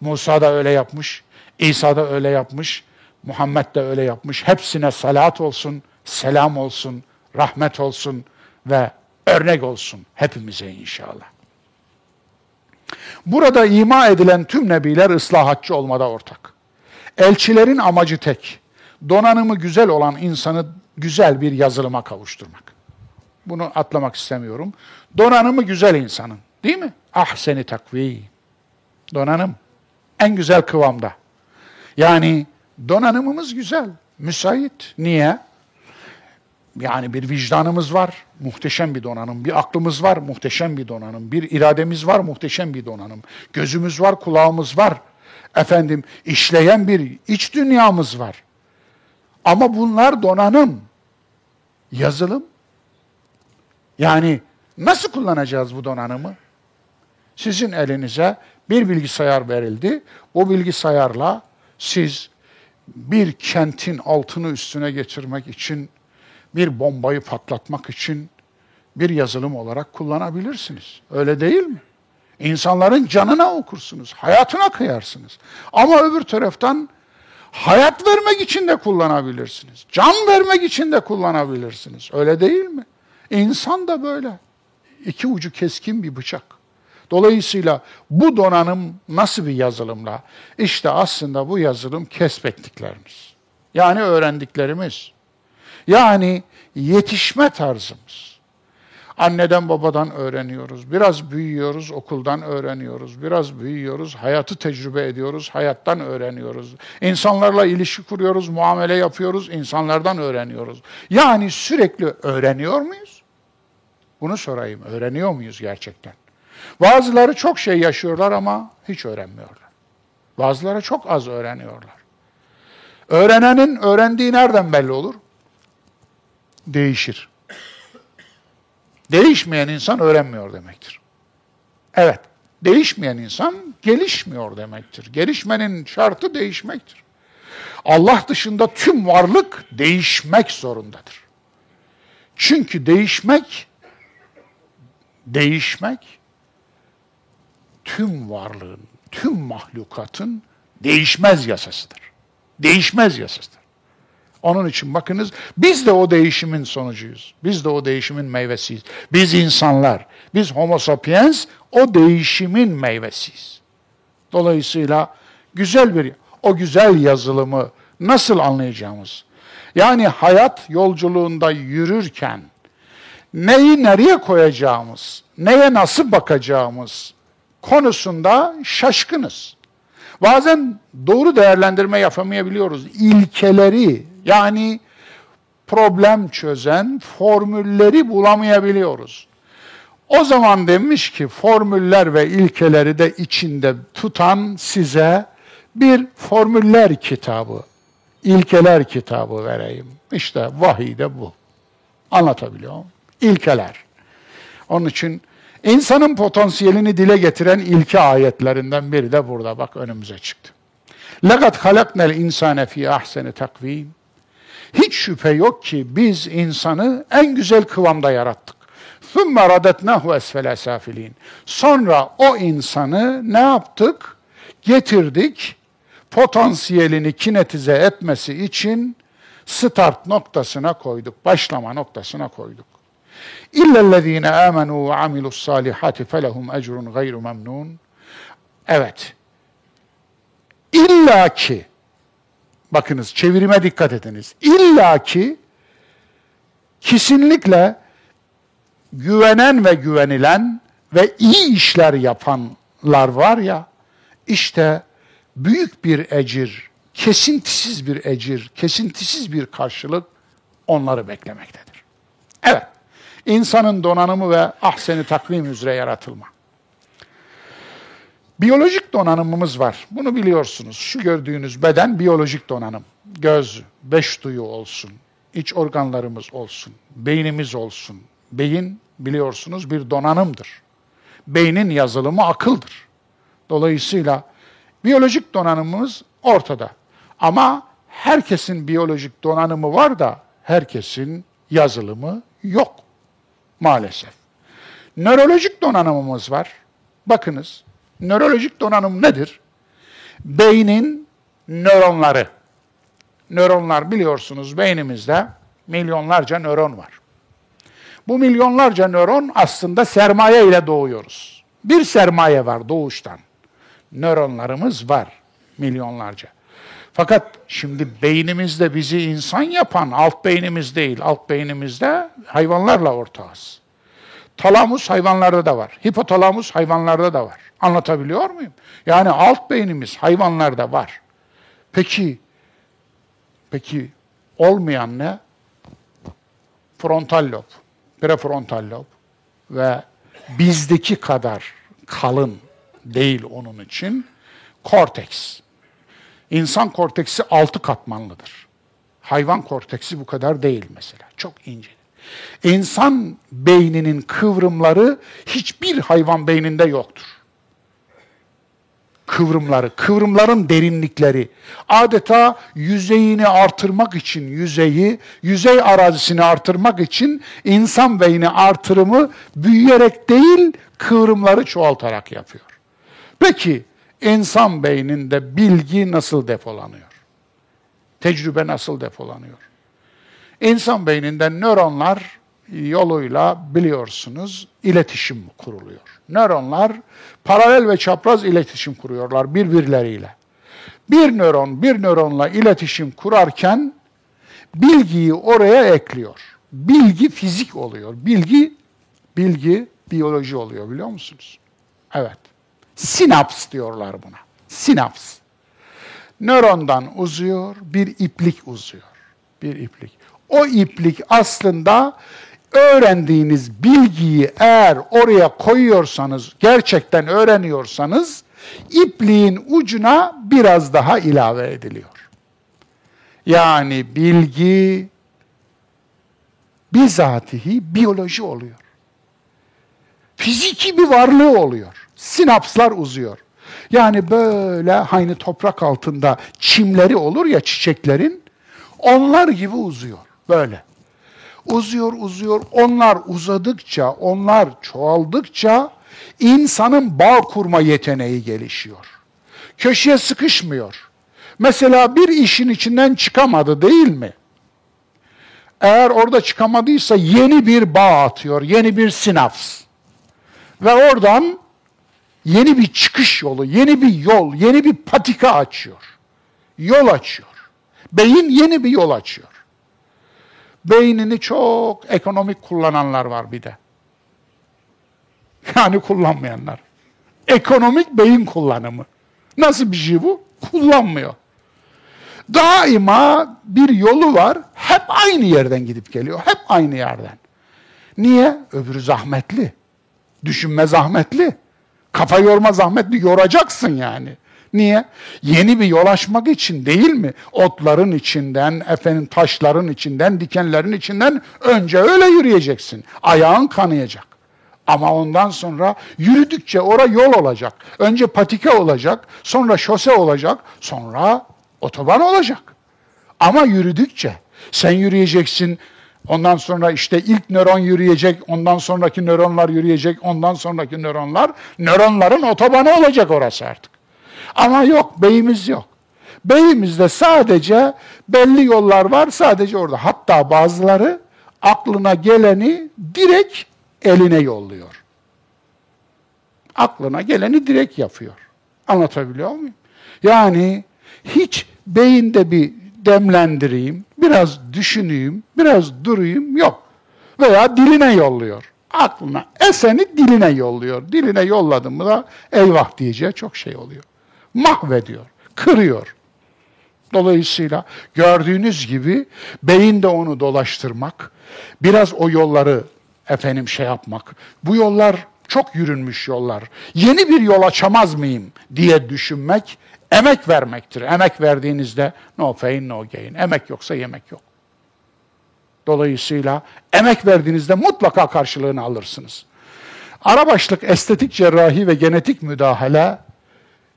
A: Musa da öyle yapmış, İsa da öyle yapmış, Muhammed de öyle yapmış. Hepsine salat olsun, selam olsun, rahmet olsun ve örnek olsun hepimize inşallah. Burada ima edilen tüm nebiler ıslahatçı olmada ortak. Elçilerin amacı tek. Donanımı güzel olan insanı güzel bir yazılıma kavuşturmak. Bunu atlamak istemiyorum. Donanımı güzel insanın. Değil mi? Ah seni takvi. Donanım. En güzel kıvamda. Yani donanımımız güzel. Müsait. Niye? Yani bir vicdanımız var, muhteşem bir donanım. Bir aklımız var, muhteşem bir donanım. Bir irademiz var, muhteşem bir donanım. Gözümüz var, kulağımız var. Efendim, işleyen bir iç dünyamız var. Ama bunlar donanım. Yazılım. Yani nasıl kullanacağız bu donanımı? Sizin elinize bir bilgisayar verildi. O bilgisayarla siz bir kentin altını üstüne getirmek için bir bombayı patlatmak için bir yazılım olarak kullanabilirsiniz. Öyle değil mi? İnsanların canına okursunuz, hayatına kıyarsınız. Ama öbür taraftan hayat vermek için de kullanabilirsiniz. Can vermek için de kullanabilirsiniz. Öyle değil mi? İnsan da böyle. İki ucu keskin bir bıçak. Dolayısıyla bu donanım nasıl bir yazılımla? İşte aslında bu yazılım kesbettiklerimiz. Yani öğrendiklerimiz. Yani yetişme tarzımız. Anneden babadan öğreniyoruz. Biraz büyüyoruz, okuldan öğreniyoruz. Biraz büyüyoruz, hayatı tecrübe ediyoruz, hayattan öğreniyoruz. İnsanlarla ilişki kuruyoruz, muamele yapıyoruz, insanlardan öğreniyoruz. Yani sürekli öğreniyor muyuz? Bunu sorayım, öğreniyor muyuz gerçekten? Bazıları çok şey yaşıyorlar ama hiç öğrenmiyorlar. Bazıları çok az öğreniyorlar. Öğrenenin öğrendiği nereden belli olur? değişir. Değişmeyen insan öğrenmiyor demektir. Evet, değişmeyen insan gelişmiyor demektir. Gelişmenin şartı değişmektir. Allah dışında tüm varlık değişmek zorundadır. Çünkü değişmek, değişmek tüm varlığın, tüm mahlukatın değişmez yasasıdır. Değişmez yasasıdır. Onun için bakınız biz de o değişimin sonucuyuz. Biz de o değişimin meyvesiyiz. Biz insanlar, biz homo sapiens o değişimin meyvesiyiz. Dolayısıyla güzel bir, o güzel yazılımı nasıl anlayacağımız? Yani hayat yolculuğunda yürürken neyi nereye koyacağımız, neye nasıl bakacağımız konusunda şaşkınız. Bazen doğru değerlendirme yapamayabiliyoruz. İlkeleri yani problem çözen formülleri bulamayabiliyoruz. O zaman demiş ki formüller ve ilkeleri de içinde tutan size bir formüller kitabı, ilkeler kitabı vereyim. İşte vahiy de bu. Anlatabiliyor muyum? İlkeler. Onun için insanın potansiyelini dile getiren ilke ayetlerinden biri de burada bak önümüze çıktı. لَقَدْ خَلَقْنَا الْاِنْسَانَ ف۪ي اَحْسَنِ takvim. Hiç şüphe yok ki biz insanı en güzel kıvamda yarattık. ثُمَّ رَدَتْنَهُ اَسْفَلَ سَافِل۪ينَ Sonra o insanı ne yaptık? Getirdik, potansiyelini kinetize etmesi için start noktasına koyduk, başlama noktasına koyduk. İllellezine amenu ve amilus salihati felehum ecrun gayru memnun. Evet. İlla ki bakınız çevirime dikkat ediniz. İlla ki kesinlikle güvenen ve güvenilen ve iyi işler yapanlar var ya işte büyük bir ecir, kesintisiz bir ecir, kesintisiz bir karşılık onları beklemektedir. Evet, insanın donanımı ve ahseni takvim üzere yaratılma. Biyolojik donanımımız var. Bunu biliyorsunuz. Şu gördüğünüz beden biyolojik donanım. Göz, beş duyu olsun, iç organlarımız olsun, beynimiz olsun. Beyin biliyorsunuz bir donanımdır. Beynin yazılımı akıldır. Dolayısıyla biyolojik donanımımız ortada. Ama herkesin biyolojik donanımı var da herkesin yazılımı yok maalesef. Nörolojik donanımımız var. Bakınız, nörolojik donanım nedir? Beynin nöronları. Nöronlar biliyorsunuz beynimizde milyonlarca nöron var. Bu milyonlarca nöron aslında sermaye ile doğuyoruz. Bir sermaye var doğuştan. Nöronlarımız var milyonlarca. Fakat şimdi beynimizde bizi insan yapan alt beynimiz değil. Alt beynimizde hayvanlarla ortağız. Talamus hayvanlarda da var. Hipotalamus hayvanlarda da var. Anlatabiliyor muyum? Yani alt beynimiz hayvanlarda var. Peki, peki olmayan ne? Frontal lob, prefrontal lob ve bizdeki kadar kalın değil onun için korteks. İnsan korteksi altı katmanlıdır. Hayvan korteksi bu kadar değil mesela. Çok ince. İnsan beyninin kıvrımları hiçbir hayvan beyninde yoktur. Kıvrımları, kıvrımların derinlikleri adeta yüzeyini artırmak için yüzeyi, yüzey arazisini artırmak için insan beyni artırımı büyüyerek değil, kıvrımları çoğaltarak yapıyor. Peki insan beyninde bilgi nasıl depolanıyor? Tecrübe nasıl depolanıyor? İnsan beyninde nöronlar yoluyla biliyorsunuz iletişim kuruluyor. Nöronlar paralel ve çapraz iletişim kuruyorlar birbirleriyle. Bir nöron bir nöronla iletişim kurarken bilgiyi oraya ekliyor. Bilgi fizik oluyor. Bilgi bilgi biyoloji oluyor biliyor musunuz? Evet. Sinaps diyorlar buna. Sinaps. Nörondan uzuyor, bir iplik uzuyor. Bir iplik. O iplik aslında öğrendiğiniz bilgiyi eğer oraya koyuyorsanız, gerçekten öğreniyorsanız, ipliğin ucuna biraz daha ilave ediliyor. Yani bilgi bizatihi biyoloji oluyor. Fiziki bir varlığı oluyor sinapslar uzuyor. Yani böyle aynı toprak altında çimleri olur ya çiçeklerin, onlar gibi uzuyor böyle. Uzuyor, uzuyor. Onlar uzadıkça, onlar çoğaldıkça insanın bağ kurma yeteneği gelişiyor. Köşeye sıkışmıyor. Mesela bir işin içinden çıkamadı değil mi? Eğer orada çıkamadıysa yeni bir bağ atıyor, yeni bir sinaps. Ve oradan yeni bir çıkış yolu, yeni bir yol, yeni bir patika açıyor. Yol açıyor. Beyin yeni bir yol açıyor. Beynini çok ekonomik kullananlar var bir de. Yani kullanmayanlar. Ekonomik beyin kullanımı. Nasıl bir şey bu? Kullanmıyor. Daima bir yolu var. Hep aynı yerden gidip geliyor. Hep aynı yerden. Niye? Öbürü zahmetli. Düşünme zahmetli. Kafa yorma zahmetli. Yoracaksın yani. Niye? Yeni bir yol açmak için değil mi? Otların içinden, efendim taşların içinden, dikenlerin içinden önce öyle yürüyeceksin. Ayağın kanayacak. Ama ondan sonra yürüdükçe ora yol olacak. Önce patike olacak, sonra şose olacak, sonra otoban olacak. Ama yürüdükçe sen yürüyeceksin, ondan sonra işte ilk nöron yürüyecek, ondan sonraki nöronlar yürüyecek, ondan sonraki nöronlar, nöronların otobanı olacak orası artık. Ama yok, beyimiz yok. Beyimizde sadece belli yollar var, sadece orada. Hatta bazıları aklına geleni direkt eline yolluyor. Aklına geleni direkt yapıyor. Anlatabiliyor muyum? Yani hiç beyinde bir demlendireyim, biraz düşüneyim, biraz durayım yok. Veya diline yolluyor. Aklına eseni diline yolluyor. Diline yolladım mı da eyvah diyeceği çok şey oluyor. Mahvediyor, kırıyor. Dolayısıyla gördüğünüz gibi beyin de onu dolaştırmak, biraz o yolları efendim şey yapmak. Bu yollar çok yürünmüş yollar. Yeni bir yol açamaz mıyım diye düşünmek emek vermektir. Emek verdiğinizde no pain no gain. Emek yoksa yemek yok. Dolayısıyla emek verdiğinizde mutlaka karşılığını alırsınız. Arabaşlık estetik cerrahi ve genetik müdahale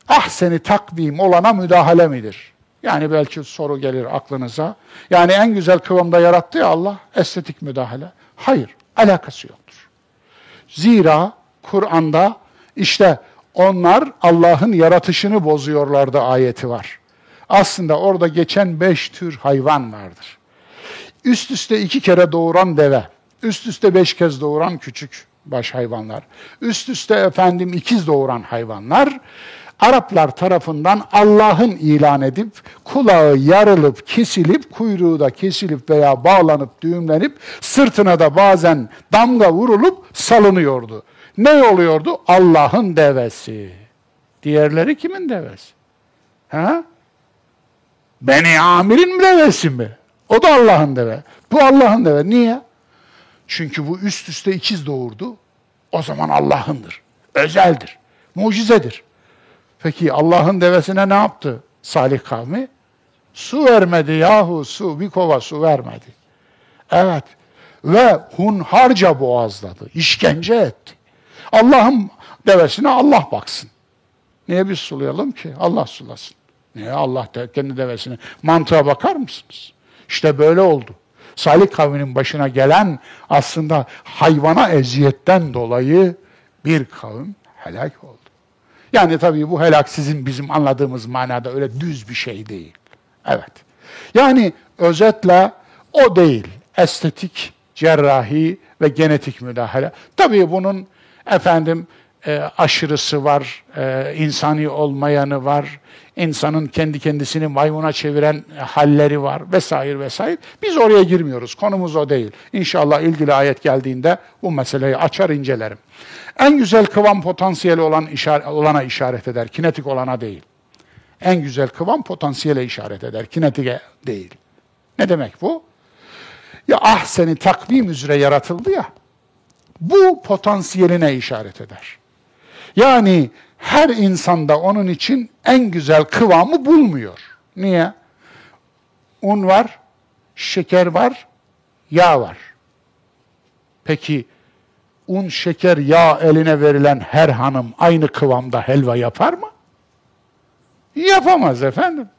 A: ah seni takvim olana müdahale midir? Yani belki soru gelir aklınıza. Yani en güzel kıvamda yarattı ya Allah estetik müdahale. Hayır alakası yoktur. Zira Kur'an'da işte onlar Allah'ın yaratışını bozuyorlardı ayeti var. Aslında orada geçen beş tür hayvan vardır. Üst üste iki kere doğuran deve, üst üste beş kez doğuran küçük baş hayvanlar, üst üste efendim ikiz doğuran hayvanlar, Araplar tarafından Allah'ın ilan edip kulağı yarılıp kesilip kuyruğu da kesilip veya bağlanıp düğümlenip sırtına da bazen damga vurulup salınıyordu. Ne oluyordu? Allah'ın devesi. Diğerleri kimin devesi? Ha? Beni Amir'in devesi mi? O da Allah'ın deve. Bu Allah'ın deve. Niye? Çünkü bu üst üste ikiz doğurdu. O zaman Allah'ındır. Özeldir. Mucizedir. Peki Allah'ın devesine ne yaptı Salih kavmi? Su vermedi yahu su, bir kova su vermedi. Evet ve hunharca boğazladı, işkence etti. Allah'ın devesine Allah baksın. Niye biz sulayalım ki? Allah sulasın. Niye Allah de, kendi devesine? Mantığa bakar mısınız? İşte böyle oldu. Salih kavminin başına gelen aslında hayvana eziyetten dolayı bir kavim helak oldu. Yani tabii bu helak sizin bizim anladığımız manada öyle düz bir şey değil. Evet. Yani özetle o değil. Estetik, cerrahi ve genetik müdahale. Tabii bunun efendim e, aşırısı var, e, insani olmayanı var, insanın kendi kendisini maymuna çeviren halleri var vesaire vesaire. Biz oraya girmiyoruz. Konumuz o değil. İnşallah ilgili ayet geldiğinde bu meseleyi açar incelerim. En güzel kıvam potansiyeli olan işaret, olana işaret eder, kinetik olana değil. En güzel kıvam potansiyele işaret eder, kinetike değil. Ne demek bu? Ya ah seni takvim üzere yaratıldı ya, bu potansiyeline işaret eder. Yani her insanda onun için en güzel kıvamı bulmuyor. Niye? Un var, şeker var, yağ var. Peki un, şeker, yağ eline verilen her hanım aynı kıvamda helva yapar mı? Yapamaz efendim.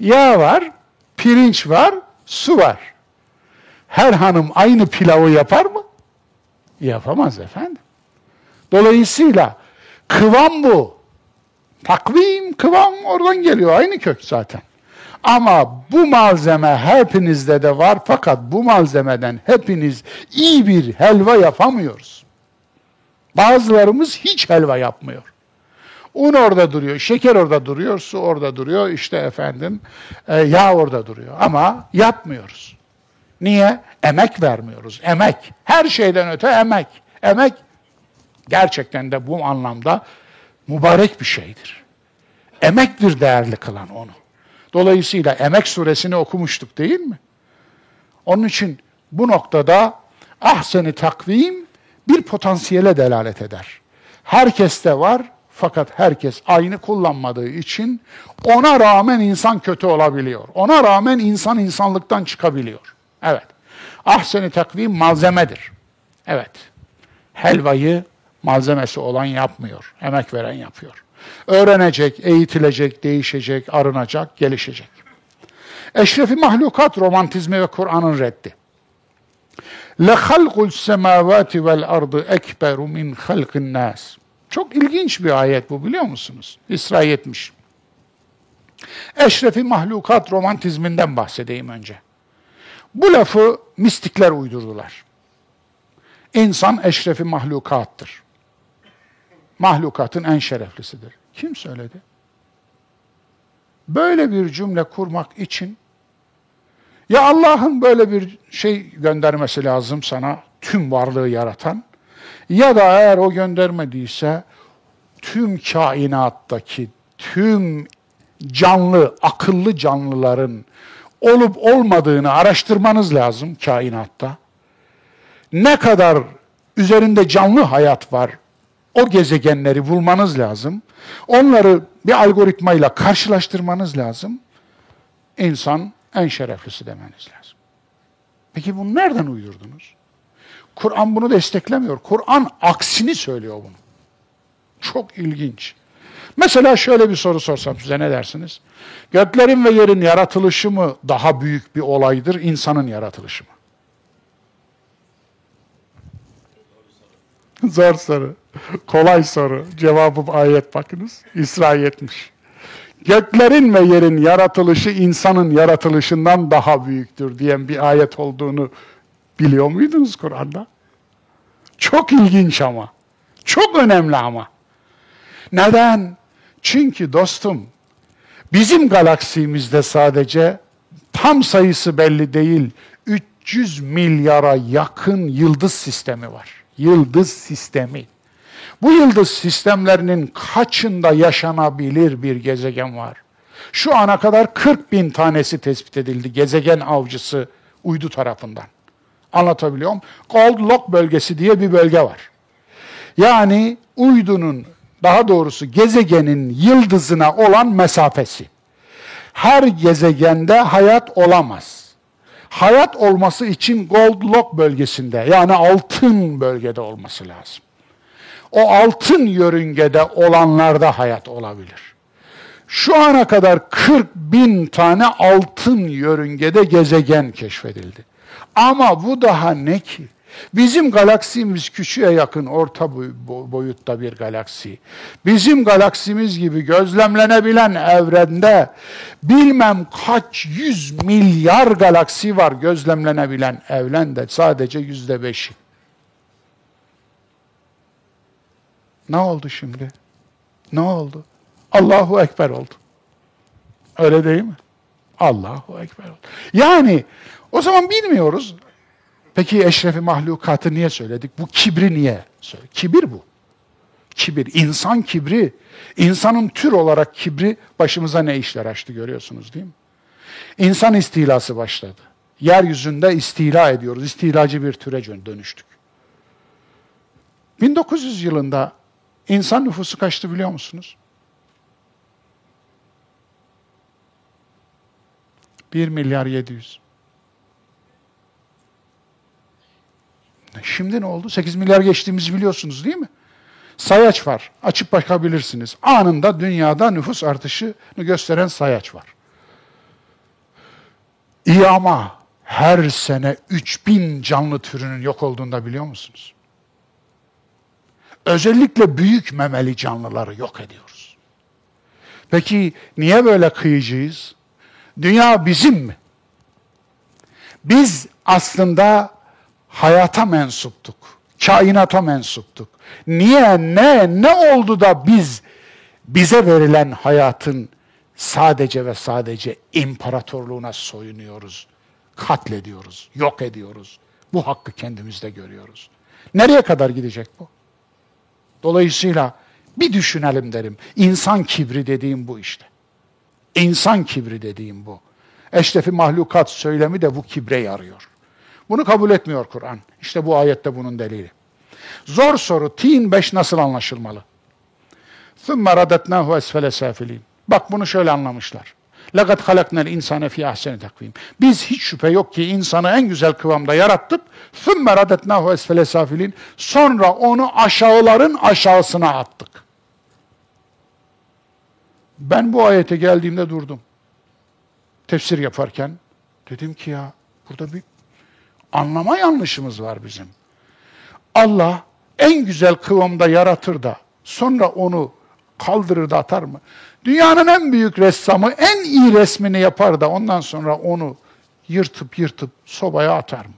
A: Yağ var, pirinç var, su var. Her hanım aynı pilavı yapar mı? Yapamaz efendim. Dolayısıyla kıvam bu. Takvim, kıvam oradan geliyor. Aynı kök zaten. Ama bu malzeme hepinizde de var fakat bu malzemeden hepiniz iyi bir helva yapamıyoruz. Bazılarımız hiç helva yapmıyor. Un orada duruyor, şeker orada duruyor, su orada duruyor, işte efendim e, yağ orada duruyor. Ama yapmıyoruz. Niye? Emek vermiyoruz. Emek. Her şeyden öte emek. Emek gerçekten de bu anlamda mübarek bir şeydir. Emektir değerli kılan onu. Dolayısıyla Emek suresini okumuştuk değil mi? Onun için bu noktada ahseni takvim bir potansiyele delalet eder. Herkeste var fakat herkes aynı kullanmadığı için ona rağmen insan kötü olabiliyor. Ona rağmen insan insanlıktan çıkabiliyor. Evet. Ahseni takvim malzemedir. Evet. Helvayı malzemesi olan yapmıyor. Emek veren yapıyor. Öğrenecek, eğitilecek, değişecek, arınacak, gelişecek. Eşrefi mahlukat romantizmi ve Kur'an'ın reddi. لَخَلْقُ السَّمَاوَاتِ وَالْاَرْضِ اَكْبَرُ مِنْ خَلْقِ النَّاسِ Çok ilginç bir ayet bu biliyor musunuz? İsra 70. Eşrefi mahlukat romantizminden bahsedeyim önce. Bu lafı mistikler uydurdular. İnsan eşrefi mahlukattır. Mahlukatın en şereflisidir. Kim söyledi? Böyle bir cümle kurmak için ya Allah'ın böyle bir şey göndermesi lazım sana tüm varlığı yaratan ya da eğer o göndermediyse tüm kainattaki tüm canlı, akıllı canlıların olup olmadığını araştırmanız lazım kainatta. Ne kadar üzerinde canlı hayat var, o gezegenleri bulmanız lazım. Onları bir algoritmayla karşılaştırmanız lazım. İnsan en şereflisi demeniz lazım. Peki bunu nereden uydurdunuz? Kur'an bunu desteklemiyor. Kur'an aksini söylüyor bunu. Çok ilginç. Mesela şöyle bir soru sorsam size ne dersiniz? Göklerin ve yerin yaratılışı mı daha büyük bir olaydır, insanın yaratılışı mı? Zor soru. Kolay soru. Cevabı ayet bakınız. İsra 70. Göklerin ve yerin yaratılışı insanın yaratılışından daha büyüktür diyen bir ayet olduğunu biliyor muydunuz Kur'an'da? Çok ilginç ama. Çok önemli ama. Neden? Çünkü dostum bizim galaksimizde sadece tam sayısı belli değil 300 milyara yakın yıldız sistemi var. Yıldız sistemi. Bu yıldız sistemlerinin kaçında yaşanabilir bir gezegen var? Şu ana kadar 40 bin tanesi tespit edildi gezegen avcısı uydu tarafından. Anlatabiliyor muyum? Gold Lock bölgesi diye bir bölge var. Yani uydunun daha doğrusu gezegenin yıldızına olan mesafesi. Her gezegende hayat olamaz. Hayat olması için Gold Lock bölgesinde yani altın bölgede olması lazım. O altın yörüngede olanlarda hayat olabilir. Şu ana kadar 40 bin tane altın yörüngede gezegen keşfedildi. Ama bu daha ne ki? Bizim galaksimiz küçüğe yakın orta boyutta bir galaksi. Bizim galaksimiz gibi gözlemlenebilen evrende bilmem kaç yüz milyar galaksi var gözlemlenebilen evrende sadece yüzde beşi. Ne oldu şimdi? Ne oldu? Allahu Ekber oldu. Öyle değil mi? Allahu Ekber oldu. Yani o zaman bilmiyoruz. Peki eşrefi mahlukatı niye söyledik? Bu kibri niye? Kibir bu. Kibir, insan kibri. İnsanın tür olarak kibri başımıza ne işler açtı görüyorsunuz değil mi? İnsan istilası başladı. Yeryüzünde istila ediyoruz. İstilacı bir türe dönüştük. 1900 yılında insan nüfusu kaçtı biliyor musunuz? 1 milyar 700. Şimdi ne oldu? 8 milyar geçtiğimizi biliyorsunuz değil mi? Sayaç var. Açıp bakabilirsiniz. Anında dünyada nüfus artışını gösteren sayaç var. İyi ama her sene 3000 canlı türünün yok olduğunu da biliyor musunuz? Özellikle büyük memeli canlıları yok ediyoruz. Peki niye böyle kıyıcıyız? Dünya bizim mi? Biz aslında hayata mensuptuk. Kainata mensuptuk. Niye, ne, ne oldu da biz bize verilen hayatın sadece ve sadece imparatorluğuna soyunuyoruz, katlediyoruz, yok ediyoruz. Bu hakkı kendimizde görüyoruz. Nereye kadar gidecek bu? Dolayısıyla bir düşünelim derim. İnsan kibri dediğim bu işte. İnsan kibri dediğim bu. Eşrefi mahlukat söylemi de bu kibre yarıyor. Bunu kabul etmiyor Kur'an. İşte bu ayette bunun delili. Zor soru tin 5 nasıl anlaşılmalı? ثُمَّ رَدَتْنَاهُ أَسْفَلَ سَافِل۪ينَ Bak bunu şöyle anlamışlar. لَقَدْ خَلَقْنَا الْاِنْسَانَ فِي اَحْسَنِ takvim. Biz hiç şüphe yok ki insanı en güzel kıvamda yarattık. ثُمَّ رَدَتْنَاهُ اَسْفَلَ سَافِلِينَ Sonra onu aşağıların aşağısına attık. Ben bu ayete geldiğimde durdum. Tefsir yaparken dedim ki ya burada bir anlama yanlışımız var bizim. Allah en güzel kıvamda yaratır da sonra onu kaldırır da atar mı? Dünyanın en büyük ressamı en iyi resmini yapar da ondan sonra onu yırtıp yırtıp sobaya atar mı?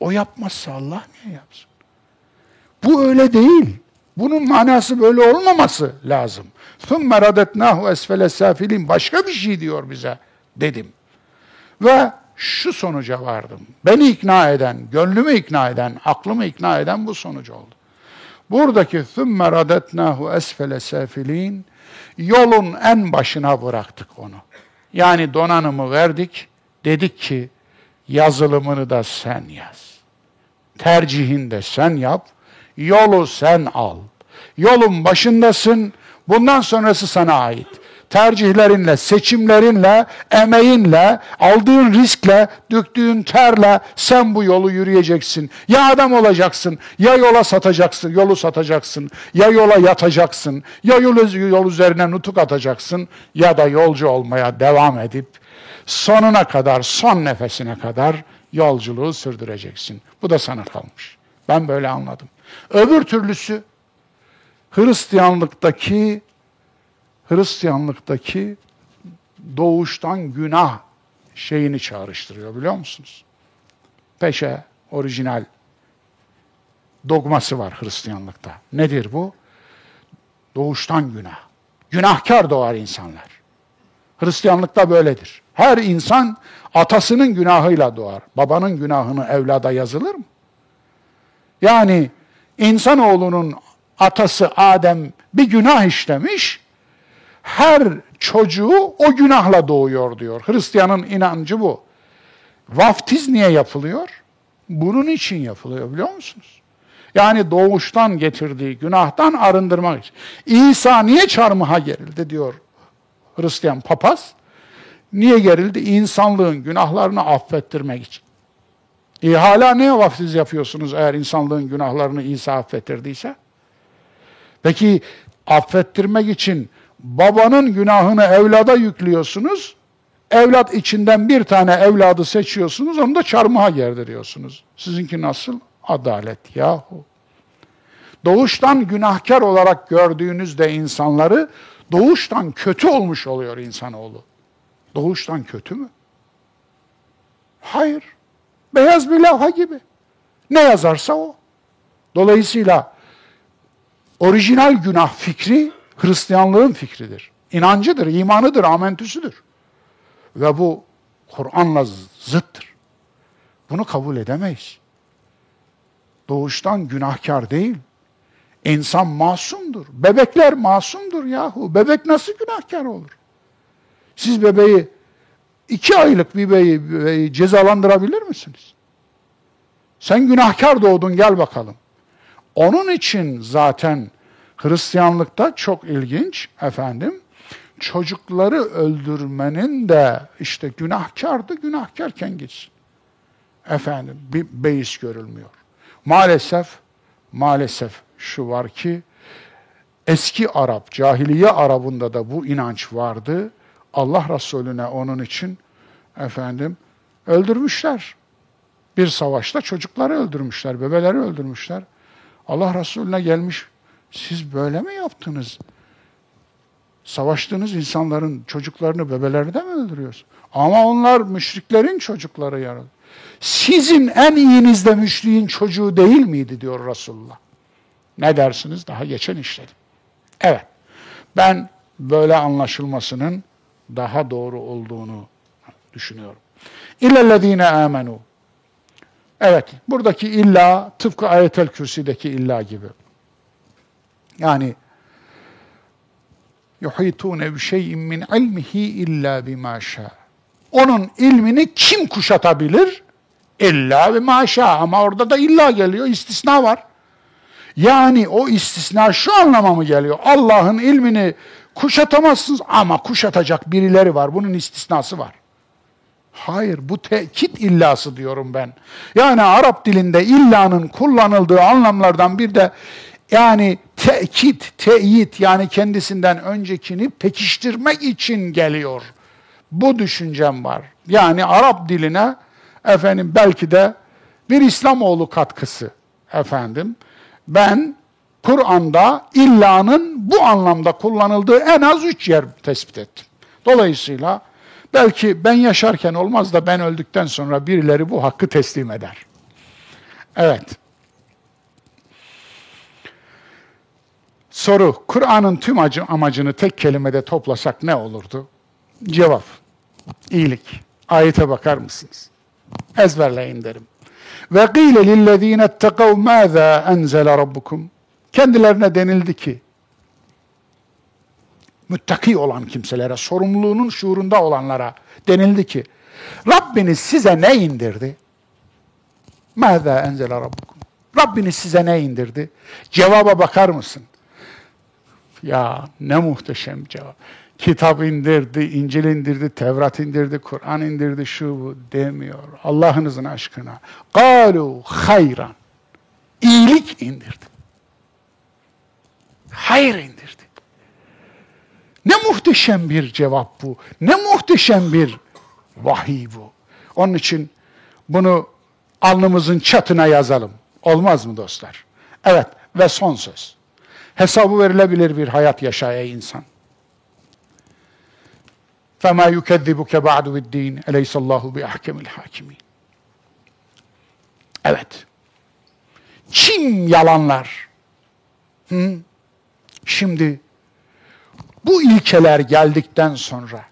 A: O yapmazsa Allah niye yapsın? Bu öyle değil. Bunun manası böyle olmaması lazım. ثُمَّ رَدَتْنَاهُ esfele safilin Başka bir şey diyor bize dedim. Ve şu sonuca vardım. Beni ikna eden, gönlümü ikna eden, aklımı ikna eden bu sonuç oldu. Buradaki ثُمَّ رَدَتْنَاهُ esfele safilin yolun en başına bıraktık onu. Yani donanımı verdik, dedik ki yazılımını da sen yaz. Tercihini de sen yap, yolu sen al. Yolun başındasın, bundan sonrası sana ait tercihlerinle, seçimlerinle, emeğinle, aldığın riskle, döktüğün terle sen bu yolu yürüyeceksin. Ya adam olacaksın, ya yola satacaksın, yolu satacaksın, ya yola yatacaksın, ya yol, yol üzerine nutuk atacaksın, ya da yolcu olmaya devam edip sonuna kadar, son nefesine kadar yolculuğu sürdüreceksin. Bu da sana kalmış. Ben böyle anladım. Öbür türlüsü Hristiyanlıktaki Hristiyanlıktaki doğuştan günah şeyini çağrıştırıyor biliyor musunuz? Peşe, orijinal dogması var Hristiyanlıkta. Nedir bu? Doğuştan günah. Günahkar doğar insanlar. Hristiyanlıkta böyledir. Her insan atasının günahıyla doğar. Babanın günahını evlada yazılır mı? Yani insanoğlunun atası Adem bir günah işlemiş, her çocuğu o günahla doğuyor diyor. Hristiyanın inancı bu. Vaftiz niye yapılıyor? Bunun için yapılıyor biliyor musunuz? Yani doğuştan getirdiği günahtan arındırmak için. İsa niye çarmıha gerildi diyor Hristiyan papaz. Niye gerildi? İnsanlığın günahlarını affettirmek için. E hala neye vaftiz yapıyorsunuz eğer insanlığın günahlarını İsa affettirdiyse? Peki affettirmek için babanın günahını evlada yüklüyorsunuz. Evlat içinden bir tane evladı seçiyorsunuz, onu da çarmıha gerdiriyorsunuz. Sizinki nasıl? Adalet yahu. Doğuştan günahkar olarak gördüğünüzde insanları, doğuştan kötü olmuş oluyor insanoğlu. Doğuştan kötü mü? Hayır. Beyaz bir levha gibi. Ne yazarsa o. Dolayısıyla orijinal günah fikri Hristiyanlığın fikridir. İnancıdır, imanıdır, amentüsüdür. Ve bu Kur'an'la zıttır. Bunu kabul edemeyiz. Doğuştan günahkar değil. İnsan masumdur. Bebekler masumdur yahu. Bebek nasıl günahkar olur? Siz bebeği, iki aylık bir bebeği, bebeği cezalandırabilir misiniz? Sen günahkar doğdun gel bakalım. Onun için zaten Hristiyanlıkta çok ilginç efendim. Çocukları öldürmenin de işte günahkardı, günahkarken gitsin. Efendim bir beis görülmüyor. Maalesef, maalesef şu var ki eski Arap, cahiliye Arabında da bu inanç vardı. Allah Resulüne onun için efendim öldürmüşler. Bir savaşta çocukları öldürmüşler, bebeleri öldürmüşler. Allah Resulüne gelmiş siz böyle mi yaptınız? Savaştığınız insanların çocuklarını, bebelerini de mi öldürüyorsunuz? Ama onlar müşriklerin çocukları yaralı. Sizin en iyiniz de müşriğin çocuğu değil miydi diyor Resulullah. Ne dersiniz? Daha geçen işledim. Evet. Ben böyle anlaşılmasının daha doğru olduğunu düşünüyorum. İllellezine amenu. Evet, buradaki illa tıpkı ayetel kürsideki illa gibi. Yani yuhitune bi şeyin min ilmihi illa bima şa. Onun ilmini kim kuşatabilir? İlla bima şa. Ama orada da illa geliyor, istisna var. Yani o istisna şu anlama mı geliyor? Allah'ın ilmini kuşatamazsınız ama kuşatacak birileri var. Bunun istisnası var. Hayır, bu tekit illası diyorum ben. Yani Arap dilinde illanın kullanıldığı anlamlardan bir de yani tekit, teyit yani kendisinden öncekini pekiştirmek için geliyor. Bu düşüncem var. Yani Arap diline efendim belki de bir İslamoğlu katkısı efendim. Ben Kur'an'da illanın bu anlamda kullanıldığı en az üç yer tespit ettim. Dolayısıyla belki ben yaşarken olmaz da ben öldükten sonra birileri bu hakkı teslim eder. Evet. Soru, Kur'an'ın tüm amacını tek kelimede toplasak ne olurdu? Cevap, iyilik. Ayete bakar mısınız? Ezberleyin derim. Ve qîle lillezîne etteqav mâzâ enzele rabbukum. Kendilerine denildi ki, müttaki olan kimselere, sorumluluğunun şuurunda olanlara denildi ki, Rabbiniz size ne indirdi? Mâzâ enzele rabbukum. Rabbiniz size ne indirdi? Cevaba bakar mısın? Ya ne muhteşem cevap. Kitap indirdi, İncil indirdi, Tevrat indirdi, Kur'an indirdi, şu bu demiyor. Allah'ınızın aşkına. Galu hayran. İyilik indirdi. Hayır indirdi. Ne muhteşem bir cevap bu. Ne muhteşem bir vahiy bu. Onun için bunu alnımızın çatına yazalım. Olmaz mı dostlar? Evet ve son söz Hesabı verilebilir bir hayat yaşaya insan. فَمَا يُكَذِّبُكَ بَعْدُ بِالدِّينِ اَلَيْسَ اللّٰهُ بِأَحْكَمِ الْحَاكِمِينَ Evet. Kim yalanlar? Hı? Şimdi bu ilkeler geldikten sonra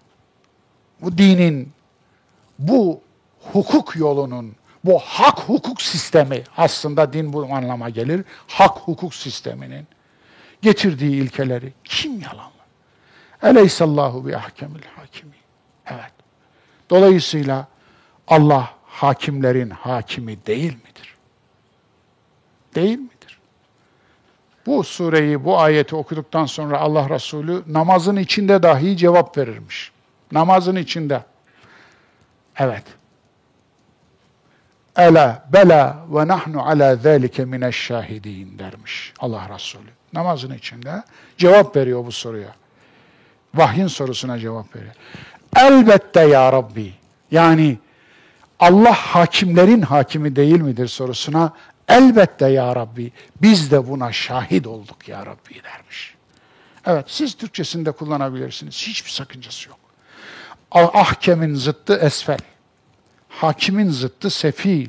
A: bu dinin, bu hukuk yolunun, bu hak hukuk sistemi aslında din bu anlama gelir. Hak hukuk sisteminin getirdiği ilkeleri kim yalanlar? Eleysallahu bi ahkemil hakimi. Evet. Dolayısıyla Allah hakimlerin hakimi değil midir? Değil midir? Bu sureyi, bu ayeti okuduktan sonra Allah Resulü namazın içinde dahi cevap verirmiş. Namazın içinde. Evet. Ela bela ve nahnu ala zalike mineşşahidin dermiş Allah Resulü. Namazın içinde cevap veriyor bu soruya. Vahyin sorusuna cevap veriyor. Elbette ya Rabbi. Yani Allah hakimlerin hakimi değil midir sorusuna elbette ya Rabbi biz de buna şahit olduk ya Rabbi dermiş. Evet siz Türkçesinde kullanabilirsiniz. Hiçbir sakıncası yok. Ahkemin zıttı esfel. Hakimin zıttı sefil.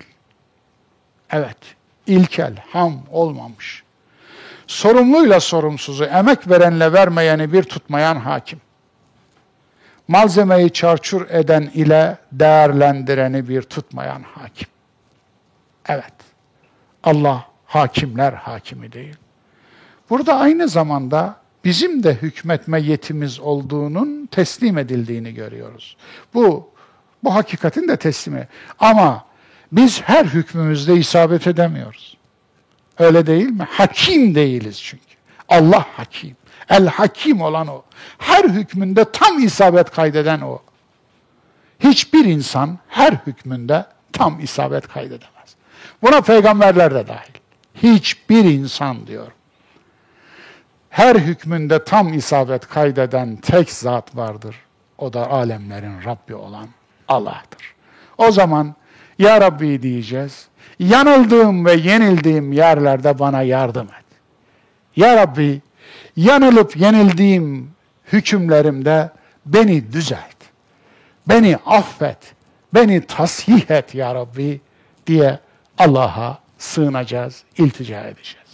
A: Evet. ilkel, ham olmamış. Sorumluyla sorumsuzu, emek verenle vermeyeni bir tutmayan hakim. Malzemeyi çarçur eden ile değerlendireni bir tutmayan hakim. Evet, Allah hakimler hakimi değil. Burada aynı zamanda bizim de hükmetme yetimiz olduğunun teslim edildiğini görüyoruz. Bu bu hakikatin de teslimi. Ama biz her hükmümüzde isabet edemiyoruz. Öyle değil mi? Hakim değiliz çünkü. Allah hakim. El hakim olan o. Her hükmünde tam isabet kaydeden o. Hiçbir insan her hükmünde tam isabet kaydedemez. Buna peygamberler de dahil. Hiçbir insan diyor. Her hükmünde tam isabet kaydeden tek zat vardır. O da alemlerin Rabbi olan Allah'tır. O zaman Ya Rabbi diyeceğiz yanıldığım ve yenildiğim yerlerde bana yardım et. Ya Rabbi, yanılıp yenildiğim hükümlerimde beni düzelt. Beni affet. Beni tasih et ya Rabbi diye Allah'a sığınacağız, iltica edeceğiz.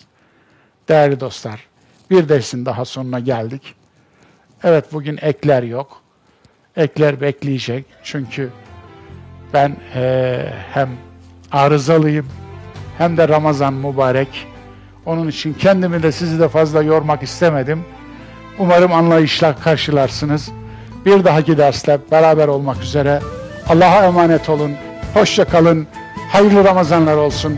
A: Değerli dostlar, bir dersin daha sonuna geldik. Evet bugün ekler yok. Ekler bekleyecek çünkü Ben eee, hem arızalıyım hem de Ramazan mübarek. Onun için kendimi de sizi de fazla yormak istemedim. Umarım anlayışla karşılarsınız. Bir dahaki derste beraber olmak üzere. Allah'a emanet olun. Hoşça kalın. Hayırlı Ramazanlar olsun.